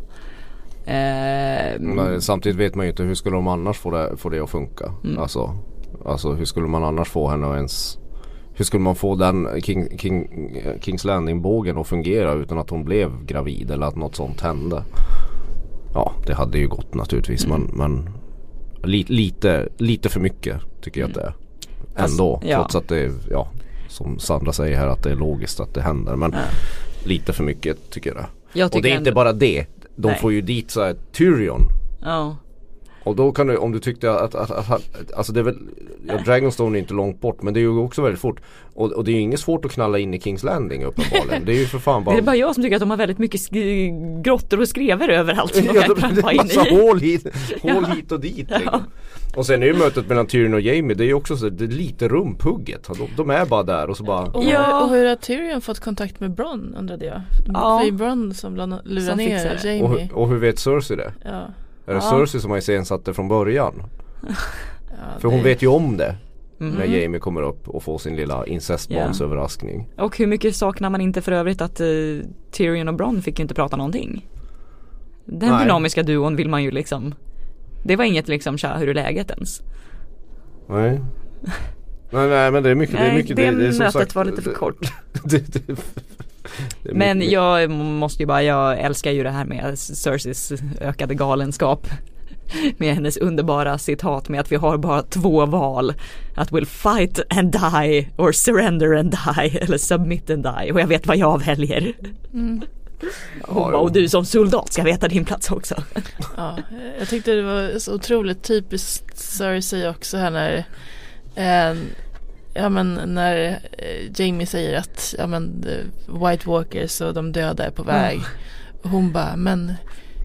Eh, Men samtidigt vet man ju inte hur skulle de annars få det, få det att funka. Mm. Alltså, alltså hur skulle man annars få henne att ens hur skulle man få den King, King, Kings Landing bågen att fungera utan att hon blev gravid eller att något sånt hände? Ja det hade ju gått naturligtvis Mm. men, men li, lite, lite för mycket tycker jag att det är. Fast- Ändå ja. trots att det är, ja som Sandra säger här att det är logiskt att det händer men Ja. lite för mycket tycker jag. jag Och tycker det är inte ändå- bara det. De Nej. får ju dit så här Tyrion Ja. Och då kan du, om du tyckte att, att, att, att alltså det är väl, ja, Dragonstone är inte långt bort men det är ju också väldigt fort. Och, och det är ju inget svårt att knalla in i Kings Landing uppenbarligen. Det är ju för fan Det bara är bara jag som tycker att de har väldigt mycket sk- grottor och skrever överallt som de Ja, kan det är trampa in massa i. hål hit, hål Ja. hit och dit liksom. Och sen är ju mötet mellan Tyrion och Jamie det är ju också så, det är lite rumphugget. De, de är bara där och så bara Och, Ja. och hur har Tyrion fått kontakt med Bronn undrade jag. Ja. För det är Bronn som lurar ner det. Jamie. och, hur- och hur vet Cersei det? ja. Är det. Cersei som har iscensatt det från början? Ja, För det- hon vet ju om det. Mhm. När Jamie kommer upp och får sin lilla incestbarnsöverraskning. Och hur mycket saknar man inte för övrigt att eh, Tyrion och Bronn fick ju inte prata någonting. Den Nej. dynamiska duon vill man ju liksom Det var inget liksom tja hur är läget ens. Nej. Nej, nej men det är mycket. det, är Nej, mycket, det är som mötet sagt- var lite för kort. det, det, det Men jag måste ju bara, jag älskar ju det här med Cerseis ökade galenskap. Med hennes underbara citat med att vi har bara två val. Att we'll fight and die or surrender and die eller submit and die. Och jag vet vad jag väljer. Mm. Hon Ja, bara, och du som soldat ska veta din plats också. Ja, jag tyckte det var så otroligt typiskt Cersei också här när eh, Ja men när eh, Jamie säger att ja men the White Walkers och de döda är på väg. Och hon bara men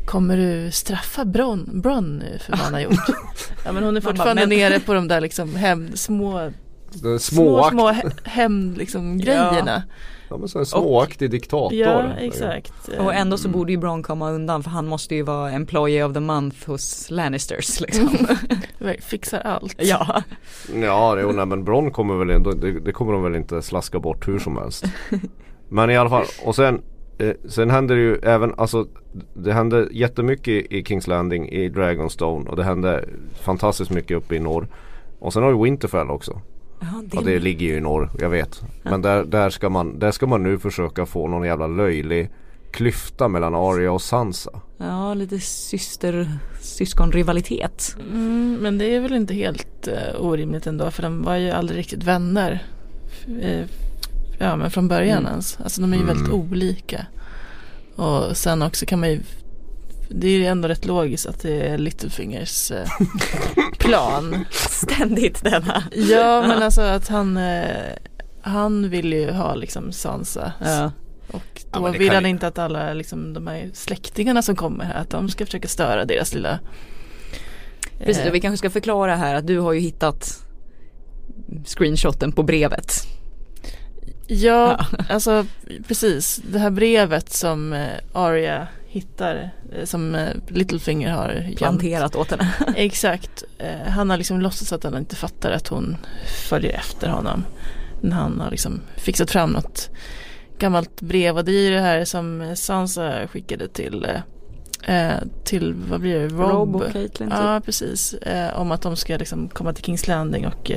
Kommer du straffa Bron, Bron nu för vad han har gjort? Ja men hon är bara, fortfarande men- nere på de där liksom hem, små små, små he- hem liksom grejerna. ja, men så en småaktig diktator. Ja, exakt. Och ändå så Mm. borde ju Bron komma undan för han måste ju vara employee of the month hos Lannisters liksom. Fixar allt. ja. Ja, det, nej, men Bron kommer väl ändå, det, det kommer de väl inte slaska bort hur som helst. Men i alla fall, och sen eh, Sen händer det ju även, alltså Det hände jättemycket i, i Kings Landing i Dragonstone och det hände fantastiskt mycket uppe i norr. Och sen har vi Winterfell också. Ja, Ja det ligger ju i norr, jag vet. Men där, där, ska man, där ska man nu försöka få någon jävla löjlig klyfta mellan Arya och Sansa. ja, lite syster, syskonrivalitet. Mm, men det är väl inte helt uh, orimligt ändå för de var ju aldrig riktigt vänner. Eh, ja men från början Mm. ens. Alltså de är ju Mm. väldigt olika. Och sen också kan man ju det är ju ändå rätt logiskt att det är Littlefingers eh, plan. Ständigt denna. Ja men alltså att han eh, Han vill ju ha liksom Sansa Ja. Och Ja, då det vill han ju- inte att alla liksom, de här släktingarna som kommer här, att de ska försöka störa deras lilla Precis, eh, och vi kanske ska förklara här att du har ju hittat screenshoten på brevet. Ja, alltså precis. Det här brevet som Arya hittar, eh, som eh, Littlefinger har. Planterat åt henne. Exakt. Eh, han har liksom låtsats att han inte fattar att hon följer efter honom. När han har liksom fixat fram något gammalt brev. Och det är ju det här som Sansa skickade till till, vad blir det, Rob? Rob och Caitlyn typ. Ja, precis. Om att de ska liksom komma till Kings Landing och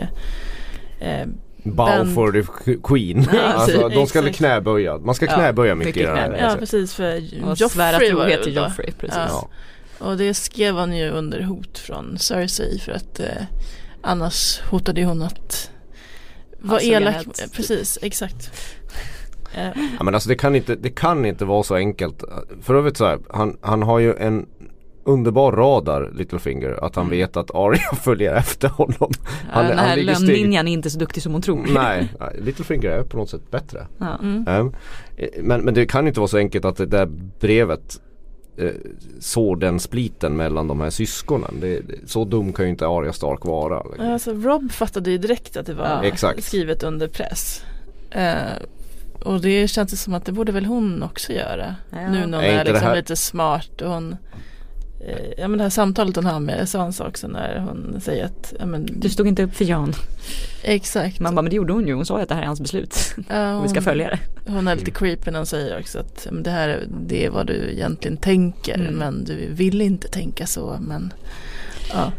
Bow Band. for the Queen. Ja, alltså, de ska exakt. knäböja. Man ska Ja, knäböja mycket, mycket i den här. Ja precis för Joffrey var då? Joffrey, precis. Ja. Och det skrev han ju under hot från Cersei för att eh, annars hotade hon att vara Alltså, elak. Precis, exakt. Eh, Ja, men alltså det kan, inte, det kan inte vara så enkelt. För övrigt så här, han, han har ju en underbar radar Littlefinger att han Mm. vet att Arya följer efter honom. Han, Ja, den här lönnninjan är inte så duktig som hon tror. Nej, Littlefinger är på något sätt bättre. Ja. mm. Ehm, eh, Men, men det kan inte vara så enkelt att det där brevet eh, sår den spliten mellan de här syskonen. Det, så dum kan ju inte Arya Stark vara. liksom. Alltså Rob fattade ju direkt att det var Ja. Skrivet under press. Eh, och det känns som att det borde väl hon också göra. Ja. Nu när hon Är är, liksom här- lite smart och hon Ja men det här samtalet hon har med Sansa också när hon säger att ja, men, Du stod inte upp för Jan. Exakt. Man bara, men det gjorde hon ju. Hon sa ju att det här är hans beslut. Ja, Och vi ska hon- följa det. Hon är lite creepy när hon säger också att ja, men det här det är vad du egentligen tänker Mm. men du vill inte tänka så men ja.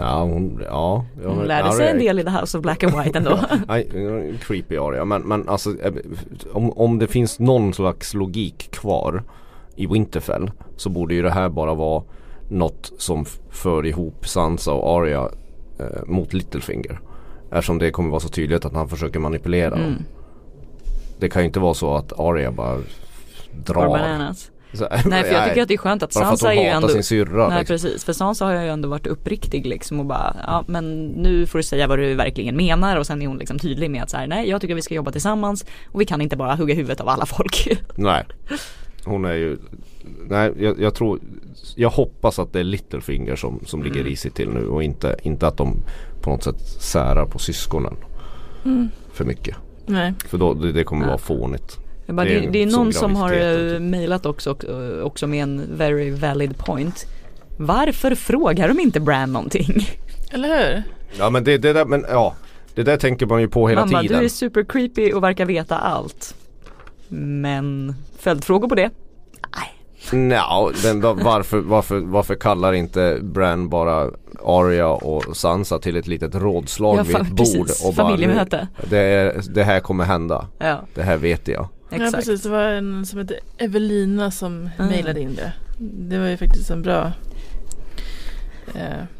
Ja, hon, ja, Hon men lärde sig en del i The House of Black and White ändå. Nej, creepy Aria. Men, men alltså eh, om, om det finns någon slags logik kvar i Winterfell så borde ju det här bara vara något som för ihop Sansa och Arya eh, mot Littlefinger. Eftersom det kommer vara så tydligt att han försöker manipulera dem. Mm. Det kan ju inte vara så att Arya bara drar. Så, Nej för jag tycker att det är skönt att att Sansa hon är ju ändå sin syrra. Nej liksom. precis, för Sansa har ju ändå varit uppriktig liksom och bara ja men nu får du säga vad du verkligen menar och sen är hon liksom tydlig med att så här, nej jag tycker vi ska jobba tillsammans och vi kan inte bara hugga huvudet av alla folk. Nej. Hon är ju Nej jag, jag tror Jag hoppas att det är Littlefinger som, som ligger Mm. risigt till nu och inte, inte att de på något sätt särar på syskonen Mm. för mycket. Nej. För då, det, det kommer Ja. vara fånigt. Bara, Det är det är någon som har typ. mejlat också, och- också med en very valid point. Varför frågar de inte Bran någonting? Eller hur? Ja men det, det där, men ja. Det där tänker man ju på hela Man bara, tiden. du är super creepy och verkar veta allt. Men följdfrågor på det? Nja, den, va- varför, varför, varför kallar inte Bran bara Arya och Sansa till ett litet rådslag Ja, vid ett bord precis. och bara Familjemöte. "Nu, det, är, det här kommer hända. Ja, Det här vet jag. Ja exakt. precis, det var en som hette Evelina som Ah. mejlade in det. Det var ju faktiskt en bra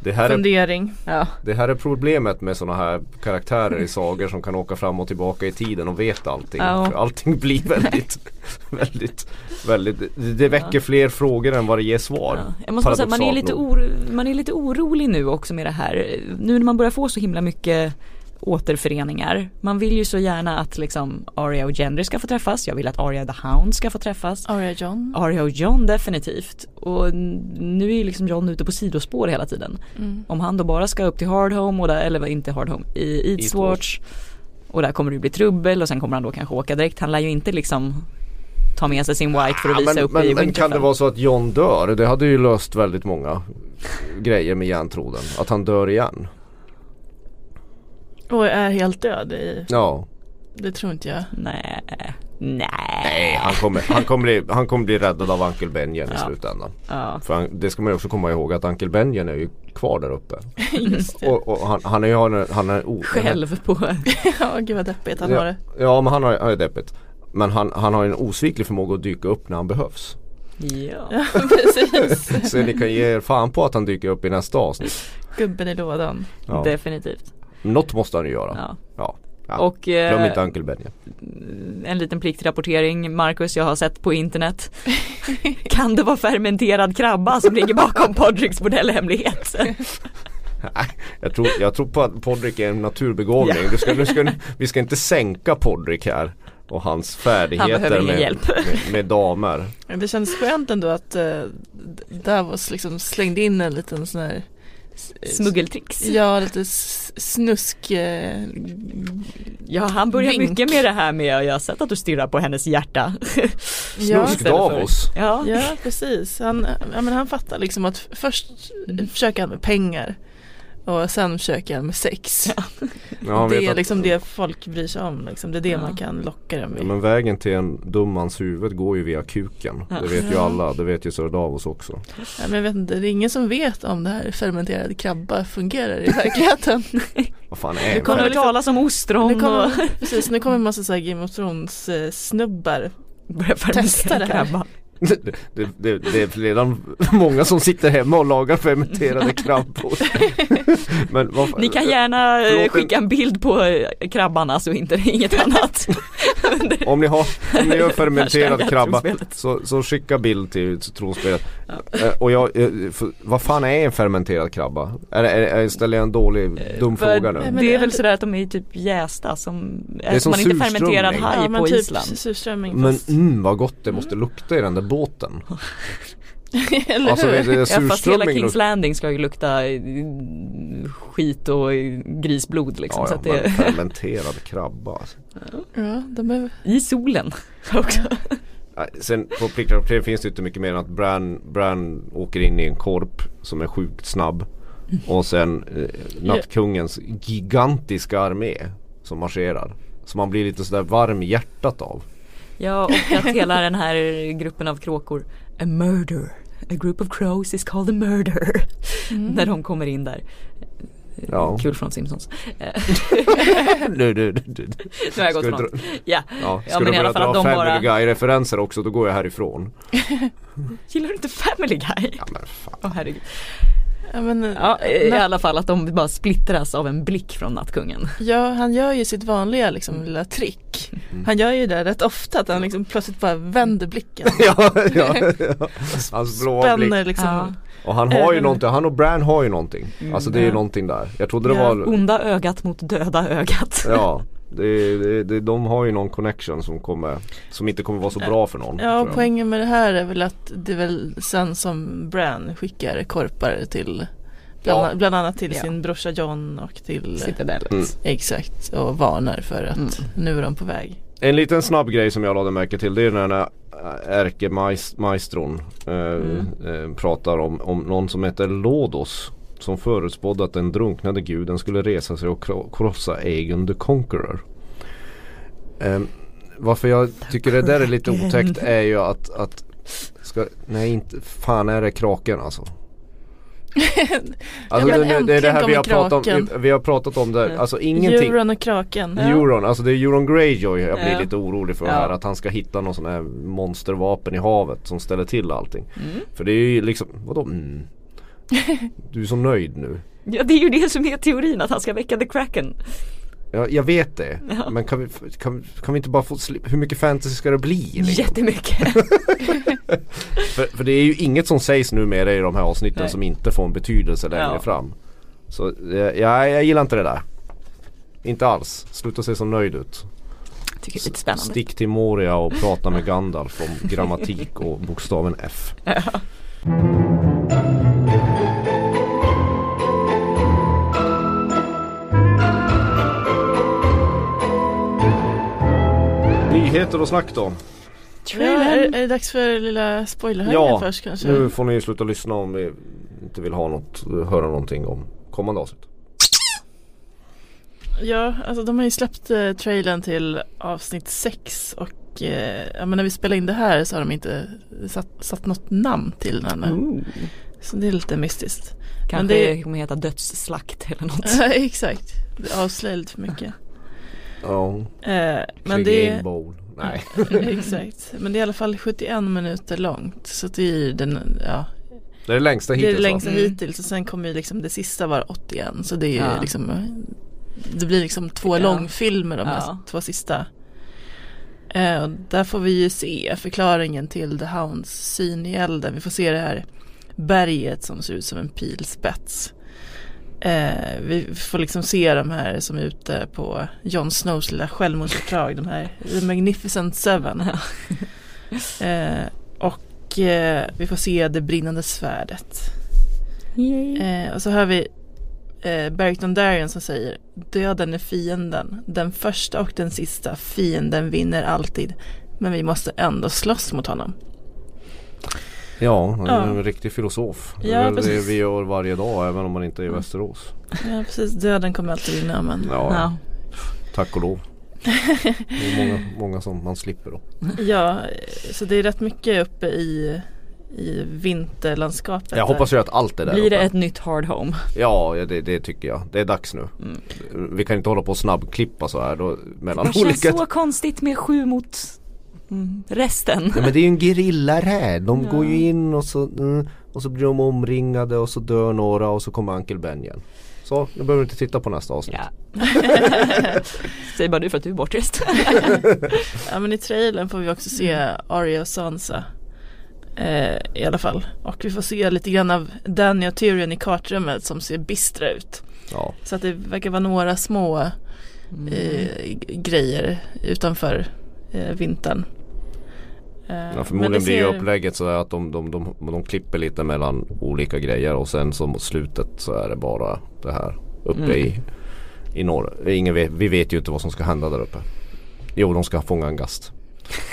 Det här är fundering. Ja. Det här är problemet med sådana här karaktärer i sagor som kan åka fram och tillbaka i tiden och vet allting. Ja. För allting blir väldigt, väldigt, väldigt, det väcker fler frågor än vad det ger svar. Ja. Jag måste säga, man är, lite oro, man är lite orolig nu också med det här. Nu när man börjar få så himla mycket återföreningar. Man vill ju så gärna att liksom Arya och Gendry ska få träffas. Jag vill att Arya the Hound ska få träffas. Arya John. Arya och John definitivt. Och nu är ju liksom John ute på sidospår hela tiden. Mm. Om han då bara ska upp till Hardhome, och där, eller inte Hardhome, i Eastwatch. Och där kommer det bli trubbel och sen kommer han då kanske åka direkt. Han lär ju inte liksom ta med sig sin White för att Ja, visa men, upp men, i men kan Winterfell. det vara så att John dör? Det hade ju löst väldigt många grejer med järntroden. Att han dör igen. Och är helt död i, Ja. det tror inte jag. Nej, nej. Nej, han kommer, han kommer, bli, han kommer bli räddad av Uncle Benjen i Ja. slutändan. Ja. För han, det ska man ju också komma ihåg att Uncle Benjen är ju kvar där uppe. Just det. Och, och han, han är ju han är, han är o, Själv på ja, gud vad deppigt han har Ja, det. ja men han har, han är deppigt. Men han, han har en osviklig förmåga att dyka upp när han behövs. Ja. Ja, precis. Så ni kan ge er fan på att han dyker upp i nästa avsnitt. Gubben i lådan. Ja. Definitivt. Något måste han ju göra. Ja. Ja. Ja. Och Glöm eh, inte Uncle Benjen. en liten pliktrapportering, Marcus jag har sett på internet. kan det vara fermenterad krabba som ligger bakom Podricks bordellhemlighet? Nej, jag, tror, jag tror på att Podrick är en naturbegåvning. Du ska, du ska, vi ska inte sänka Podrick här. och hans färdigheter ingen med, hjälp. med, med damer. Det kändes skönt ändå att uh, Davos liksom slängde in en liten sån här eh, Smuggeltricks. Ja, lite snusk eh, Ja, han börjar Vink. mycket med det här med, jag har sett att du stirrar på hennes hjärta. Ja, Snusk Davos. Ja, ja precis. Han, ja, men han fattar liksom att först försöker han med pengar och sen försöker han med sex. Ja, det är att- liksom det folk bryr sig om. Liksom. Det är det Ja. man kan locka dem Ja, med. men vägen till en dum mans huvud går ju via kuken. Ja. Det vet ju Ja. alla, det vet ju Sir Davos också. Ja, men jag vet inte, det är ingen som vet om det här fermenterad krabba fungerar i verkligheten. Vad fan Det är kommer det? att talas om ostron Nu och kommer, precis, nu kommer en massa så här Game of Thrones eh, snubbar. fermentera Testa det här. krabba. Det, det, det, det är redan många som sitter hemma och lagar fermenterade krabbor. Men Ni kan gärna eh, Förlåt, skicka en bild på eh, krabban alltså, inte inget annat. Om ni, har, om ni gör fermenterad krabba så, så skicka bild till tronspelet. Eh, Och jag, vad fan är en fermenterad krabba? Är, det- är, är, ställer jag en dålig, dum För fråga nu? men Det är det- väl sådär att de är typ jästa som, är som man inte fermenterad surströmming. haj men på typ Island. surströmming Men mm, vad gott det måste lukta i den där båten. eller Alltså hur? Ja fast hela Kings Landing ska ju lukta eh, skit och grisblod liksom. Ja, så ja, att men det, fermenterad krabba alltså. Ja, de är, I solen också. Sen på Play finns det inte mycket mer än att Bran, Bran åker in i en korp som är sjukt snabb. Och sen eh, Nattkungens gigantiska armé som marscherar. Som man blir lite sådär varm i hjärtat av. Ja och att hela den här gruppen av kråkor, a murder. A group of crows is called a murder. När de kommer in där. Ja. Kul från Simpsons. Du, du, du, du. nu har jag gått Ska långt. Ja. Ja, Ja, ska men du börja dra Family bara- Guy-referenser också då går jag härifrån. Gillar du inte Family Guy? Ja men fan. Åh herregud. Ja, men, Ja, i alla fall att de bara splittras av en blick från Nattkungen. ja, han gör ju sitt vanliga liksom, lilla trick. Han gör ju det rätt ofta att han liksom plötsligt bara vänder blicken. ja, ja, ja. Hans blåa blick. Spänner liksom. Ja. Och han har ju Även- någonting, han och Bran har ju någonting. Alltså det är ju någonting där. Jag trodde det Ja, var Onda ögat mot döda ögat. Ja, det, det, det, de har ju någon connection som kommer Som inte kommer vara så bra för någon Ja, poängen med det här är väl att det är väl sen som Bran skickar korpar till Bland, Ja. bland annat till Ja. sin brorsa John och till Citadellet. Mm. Exakt och varnar för att Mm. nu är de på väg. En liten snabb grej som jag lade märke till det är när den här ärkemaestron eh, Mm. eh, pratar om, om någon som heter Lodos Som förutspådde att den drunknade guden skulle resa sig och kro- krossa Aegon the Conqueror eh, Varför jag tycker det där är lite otäckt är ju att, att ska, Nej inte, fan är det kraken alltså Alltså men det, det är det här vi har, pratat om, vi har pratat om det, alltså ingenting Euron och kraken. Euron, alltså det är Euron Greyjoy jag blir Ja. lite orolig för Ja. här att han ska hitta någon sån här monstervapen i havet som ställer till allting. Mm. För det är ju liksom, vadå mm. Du är så nöjd nu. Ja det är ju det som är teorin att han ska väcka the kraken. Ja, jag vet det. Ja. Men kan vi, kan, kan vi inte bara få hur mycket fantasy ska det bli? Liksom? Jättemycket. För, för det är ju inget som sägs numera i de här avsnitten Nej. som inte får en betydelse längre Ja. fram. Så ja, jag gillar inte det där. Inte alls. Sluta se så nöjd ut. Tycker det är lite spännande. Stick till Moria och prata med Gandalf om grammatik och bokstaven F. Nyheter och snack då. Ja, är, är det dags för lilla spoilerhöjningen Ja, först kanske? Nu får ni sluta lyssna om ni inte vill ha något, höra någonting om kommande avsnitt. Ja, alltså de har ju släppt eh, trailern till avsnitt 6 och eh, ja, men när vi spelar in det här så har de inte satt, satt något namn till den ännu. Ooh. Så det är lite mystiskt. Kanske det- det kommer heta dödsslakt eller något. Ja, exakt. Det avslöjar lite för mycket. Ja, Eh, men det Bowl. Nej. Exakt, men det är i alla fall 71 minuter långt så det är den, ja, Det är det längsta det är hittills det längsta? Mm. hittills och sen kommer ju liksom det sista vara 81 så det är ju Ja. liksom Det blir liksom två Ja. långfilmer de här Ja. två sista eh, och Där får vi ju se förklaringen till The Hounds syn i elden Vi får se det här berget som ser ut som en pilspets Eh, vi får liksom se de här som är ute på Jon Snows lilla självmordsuppdrag, de här The Magnificent Seven. eh, och eh, vi får se det brinnande svärdet. Eh, och så har vi eh, Barrington Darien som säger Döden är fienden, den första och den sista, fienden vinner alltid. Men vi måste ändå slåss mot honom. Ja, han är Ja. en riktig filosof. Det Ja, är väl det vi gör varje dag även om man inte är i Västerås. Ja precis, döden kommer alltid vinna men Ja, Ja. tack och lov. Det är många, många som man slipper då. Ja, så det är rätt mycket uppe i, i vinterlandskapet. Jag hoppas ju att allt är där Blir det uppe. ett nytt hard home? Ja, ja, det, det tycker jag. Det är dags nu. Mm. Vi kan inte hålla på och snabbklippa så här då mellan Det känns olika... så konstigt med sju mot mm, resten. Ja, men det är ju en gerillaräd. De går ju in och så, mm, och så blir de omringade och så dör några och så kommer Uncle Ben igen. Så, nu behöver du inte titta på nästa avsnitt. Ja. Säg bara du för att du är bortrest. Ja men i trailern får vi också se Arya och Sansa. Eh, I alla fall. Och vi får se lite grann av Danny och Tyrion i kartrummet som ser bistra ut. Ja. Så att det verkar vara några små eh, g- grejer utanför eh, vintern. Eh, Ja, men förmodligen det blir ju ser- upplägget så att de, de, de, de klipper lite mellan olika grejer och sen så mot slutet så är det bara det här uppe Mm. i, i norr. Ingen vet, vi vet ju inte vad som ska hända där uppe. Jo, de ska fånga en gast.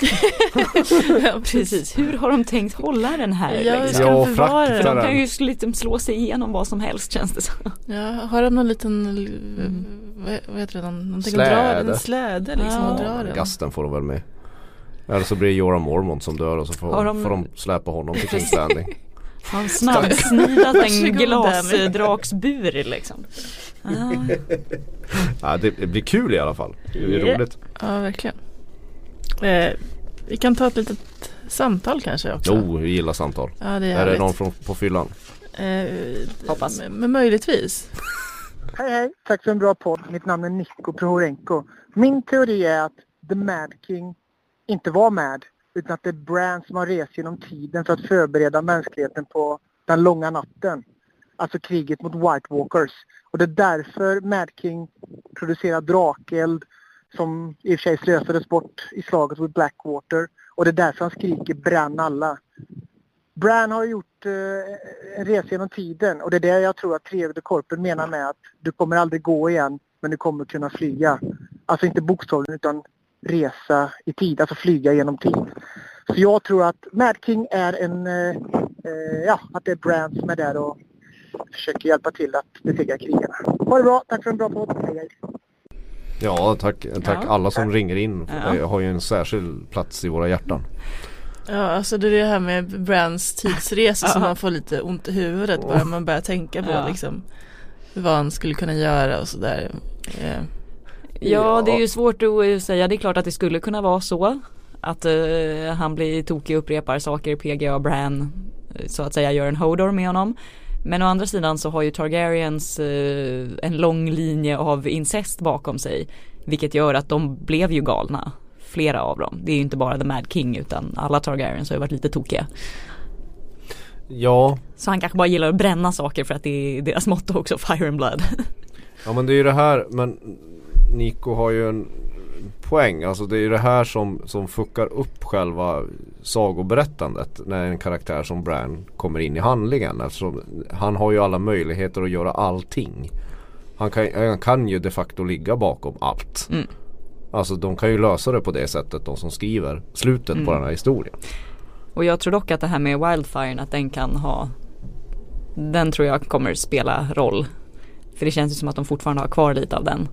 ja, Precis, hur har de tänkt hålla den här? Ja, hur liksom? ska Ja, de förvara de den? den. kan ju liksom slå sig igenom vad som helst känns det som. Ja, har de någon liten, Mm. vad, vad heter det, någon, någonting att dra Släde. en släde liksom Ja. och dra den? Gasten får de väl med. Eller så blir det Jorah Mormont som dör och så får, de- får de släpa honom till King's Landing. Har de snabbsnidat en glasdraksbur liksom? Ah, ja, det, det blir kul i alla fall. Det är Ja. roligt. Ja, verkligen. Eh, vi kan ta ett litet samtal kanske också. Jo, vi gillar samtal. Ja, det är Är det någon från, på fyllan? Eh, Hoppas. Men, men möjligtvis. Hej hej, tack för en bra podd. Mitt namn är Niko Prohorenko. Min teori är att The Mad King inte var Mad utan att det är Bran som har rest genom tiden för att förbereda mänskligheten på den långa natten. Alltså kriget mot White Walkers. Och det är därför Mad King producerar drakeld som i och för sig slösades bort i slaget mot Blackwater. Och det är därför han skriker bränn alla. Bran har gjort eh, en resa genom tiden och det är det jag tror att Trevde Korpen menar med att du kommer aldrig gå igen men du kommer kunna flyga. Alltså inte bokstavligen utan resa i tid, alltså flyga genom tid. Så jag tror att Mad King är en, eh, eh, ja, att det är Bran som är där och försöker hjälpa till att besegra krigarna. Ha det bra, tack för en bra podd. Hej, hej. Ja, tack, tack Ja. alla som ringer in. Ja. Jag har ju en särskild plats i våra hjärtan. Ja, alltså det är det här med Brands tidsresa som man får lite ont i huvudet bara man börjar tänka på Ja. liksom vad han skulle kunna göra och sådär. Eh, Ja det är ju svårt att eh, säga. Det är klart att det skulle kunna vara så. Att eh, han blir tokig och upprepar saker. PGA och Bran eh, så att säga gör en Hodor med honom. Men å andra sidan så har ju Targaryens eh, en lång linje av incest bakom sig. Vilket gör att de blev ju galna. Flera av dem. Det är ju inte bara The Mad King utan alla Targaryens har ju varit lite tokiga. Ja, Så han kanske bara gillar att bränna saker för att det är deras motto också, Fire and Blood. ja men det är ju det här, men Nico har ju en poäng. Alltså det är ju det här som, som fuckar upp själva sagoberättandet när en karaktär som Bran kommer in i handlingen. Eftersom han har ju alla möjligheter att göra allting. Han kan, han kan ju de facto ligga bakom allt. Mm. Alltså de kan ju lösa det på det sättet de som skriver slutet på Mm. den här historien. Och jag tror dock att det här med Wildfire, att den kan ha Den tror jag kommer spela roll. För det känns ju som att de fortfarande har kvar lite av den.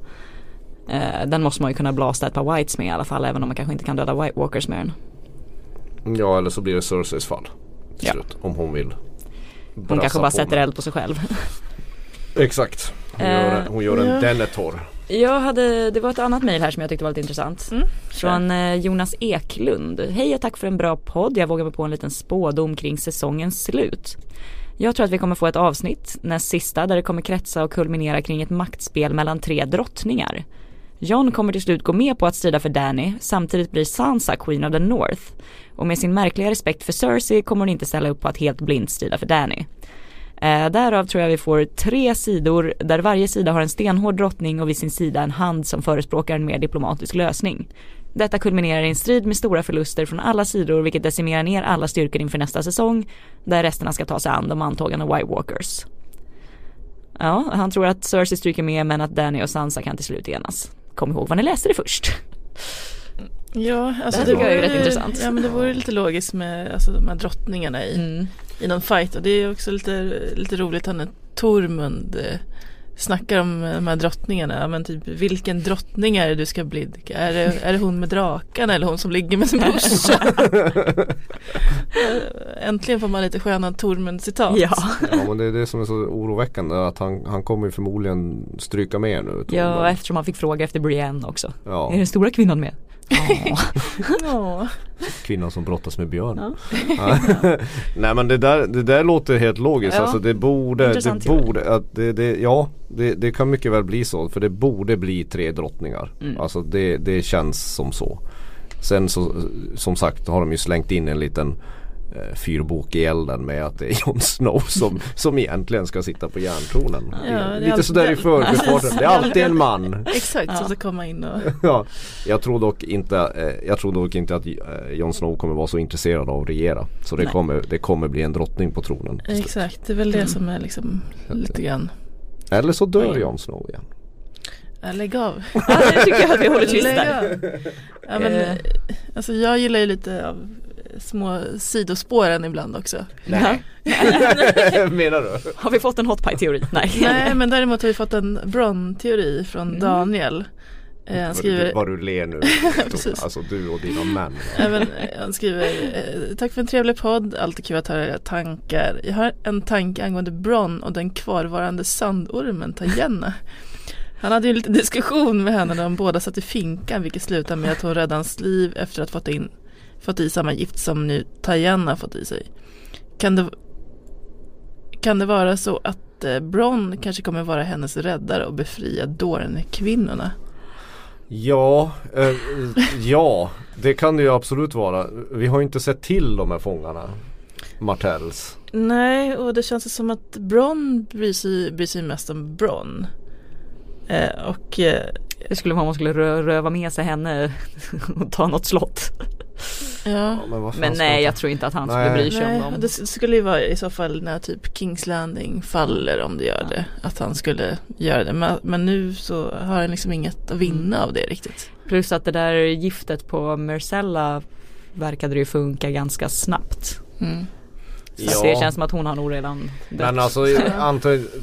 Eh, den måste man ju kunna blasta ett par Whites med i alla fall, även om man kanske inte kan döda White Walkers med den. Ja eller så blir det Cerseis fall. Till Ja. slut, om hon vill. Hon kanske bara sätter eld på sig själv. Exakt. Hon Eh, gör, en- hon gör en ja. Denethor. Jag hade, det var ett annat mejl här som jag tyckte var lite intressant. Mm, Från eh, Jonas Eklund. Hej och tack för en bra podd. Jag vågar mig på en liten spådom kring säsongens slut. Jag tror att vi kommer få ett avsnitt, näst sista, där det kommer kretsa och kulminera kring ett maktspel mellan tre drottningar. John kommer till slut gå med på att strida för Danny, samtidigt blir Sansa Queen of the North. Och med sin märkliga respekt för Cersei kommer hon inte ställa upp på att helt blint strida för Danny. Eh, därav tror jag vi får tre sidor där varje sida har en stenhård drottning och vid sin sida en hand som förespråkar en mer diplomatisk lösning. Detta kulminerar i en strid med stora förluster från alla sidor vilket decimerar ner alla styrkor inför nästa säsong där resterna ska ta sig an de antagande White Walkers. Ja, han tror att Cersei stryker med men att Danny och Sansa kan till slut enas. Kom ihåg vad ni läste det först. Ja, alltså Det det, vore, rätt intressant. Ja men det vore lite logiskt med alltså, de här drottningarna i, Mm. i någon fight och det är också lite, lite roligt han är Tormund eh, snackar om eh, de här drottningarna, men typ vilken drottning är det du ska blidka? Är det, är det hon med drakarna eller hon som ligger med sin brorsa? Eh, Äntligen får man lite sköna Tormund-citat. Ja. Ja men det är det som är så oroväckande att han, han kommer förmodligen stryka med nu. ja, eftersom han fick fråga efter Brienne också. ja. Är den stora kvinnan med? Kvinnan som brottas med björn. Ja. Nej men det där, det där låter helt logiskt. Ja. Alltså det borde, det Intressant borde, att det, det, ja det, det kan mycket väl bli så. För det borde bli tre drottningar. Mm. Alltså det, det känns som så. Sen så, som sagt har de ju slängt in en liten eh, fyrbok i elden med att det är Jon Snow som, som egentligen ska sitta på järntronen. Ja, det är Lite sådär i förbifarten. Det är alltid en man. Exakt, Ja. som ska komma in och Ja, jag tror dock inte, eh, jag tror dock inte att eh, Jon Snow kommer vara så intresserad av att regera. Så det Nej. kommer, det kommer bli en drottning på tronen. Exakt, det är väl det som är liksom lite grann Eller så dör Jon Snow igen. Ja, lägg av. ja, det tycker jag att vi håller tyst där. av. Ja, men, alltså, jag gillar ju lite av små sidospåren ibland också. Nej. Menar du? Har vi fått en hot pie teori? Nej. Nej men däremot har vi fått en Bron-teori från Mm. Daniel. Eh, han Vad skriver du, vad du ler nu. Precis. alltså du och dina män. Även, eh, han skriver eh, Tack för en trevlig podd, alltid kul att höra era tankar. Jag har en tanke angående Bron och den kvarvarande sandormen Tajenna. Han hade ju en liten diskussion med henne när de båda satt i finkan vilket slutade med att hon räddade hans liv efter att fått, in, fått i samma gift som nu Tajenna fått i sig. Kan det, kan det vara så att eh, Bron kanske kommer vara hennes räddare och befria Dorne-kvinnorna? Ja, eh, ja det kan det ju absolut vara. Vi har ju inte sett till de här fångarna. Martells. Nej, och det känns som att Bron bryr sig, bryr sig mest om Bron. Eh, och eh, Det skulle vara om man skulle rö röva med sig henne och ta något slott. Ja, men Men nej jag tror inte att han Nej. skulle bry sig nej, om dem. det skulle ju vara i så fall när typ Kings Landing faller om det gör det. Att han skulle göra det. Men, men nu så har han liksom inget att vinna av det riktigt. Plus att det där giftet på Marcella verkade ju funka ganska snabbt. Mm. Så det känns som att hon har nog redan dött. Men alltså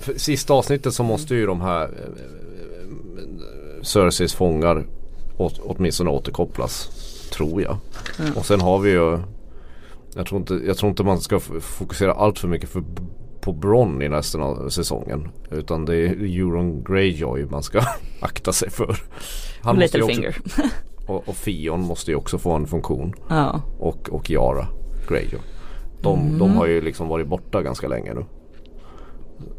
för sista avsnittet så måste ju de här eh, Cerseis fångar åt, åtminstone återkopplas. Tror jag. Mm. Och sen har vi ju jag tror, inte, jag tror inte man ska fokusera allt för mycket för, på Bron i resten av säsongen. Utan det är Euron Greyjoy man ska akta sig för. Ju Littlefinger. Och, och Fion måste ju också få en funktion. Ja. Och, och Yara Greyjoy. De, de har ju liksom varit borta ganska länge nu.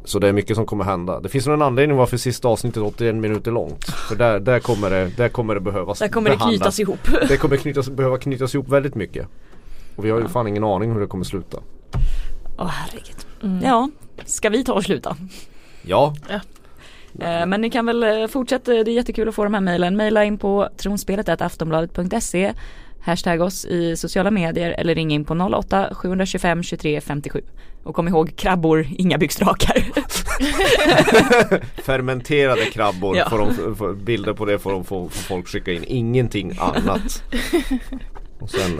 Så det är mycket som kommer hända. Det finns nog en anledning varför sista avsnittet är 81 minuter långt. För där, där, kommer, det, där kommer det behövas Där kommer det behandlas. knytas ihop. Det kommer knytas, behöva knytas ihop väldigt mycket. Och vi har ju fan ingen aning hur det kommer sluta. Åh herregud. Mm. Ja, ska vi ta och sluta? Ja, Eh, Men ni kan väl eh, fortsätta, det är jättekul att få de här mejlen. Mejla in på tronspelet aftonbladet.se Hashtag oss i sociala medier eller ring in på 08 725 23 57. Och kom ihåg krabbor, inga byxdrakar. fermenterade krabbor. Ja. Får de, får, bilder på det får, de, får, får folk skicka in. Ingenting annat. Och sen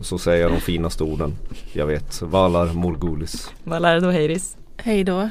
så säger jag de finaste orden. Jag vet. Valar Morgulis. Vad lär då Heiris? Hej då.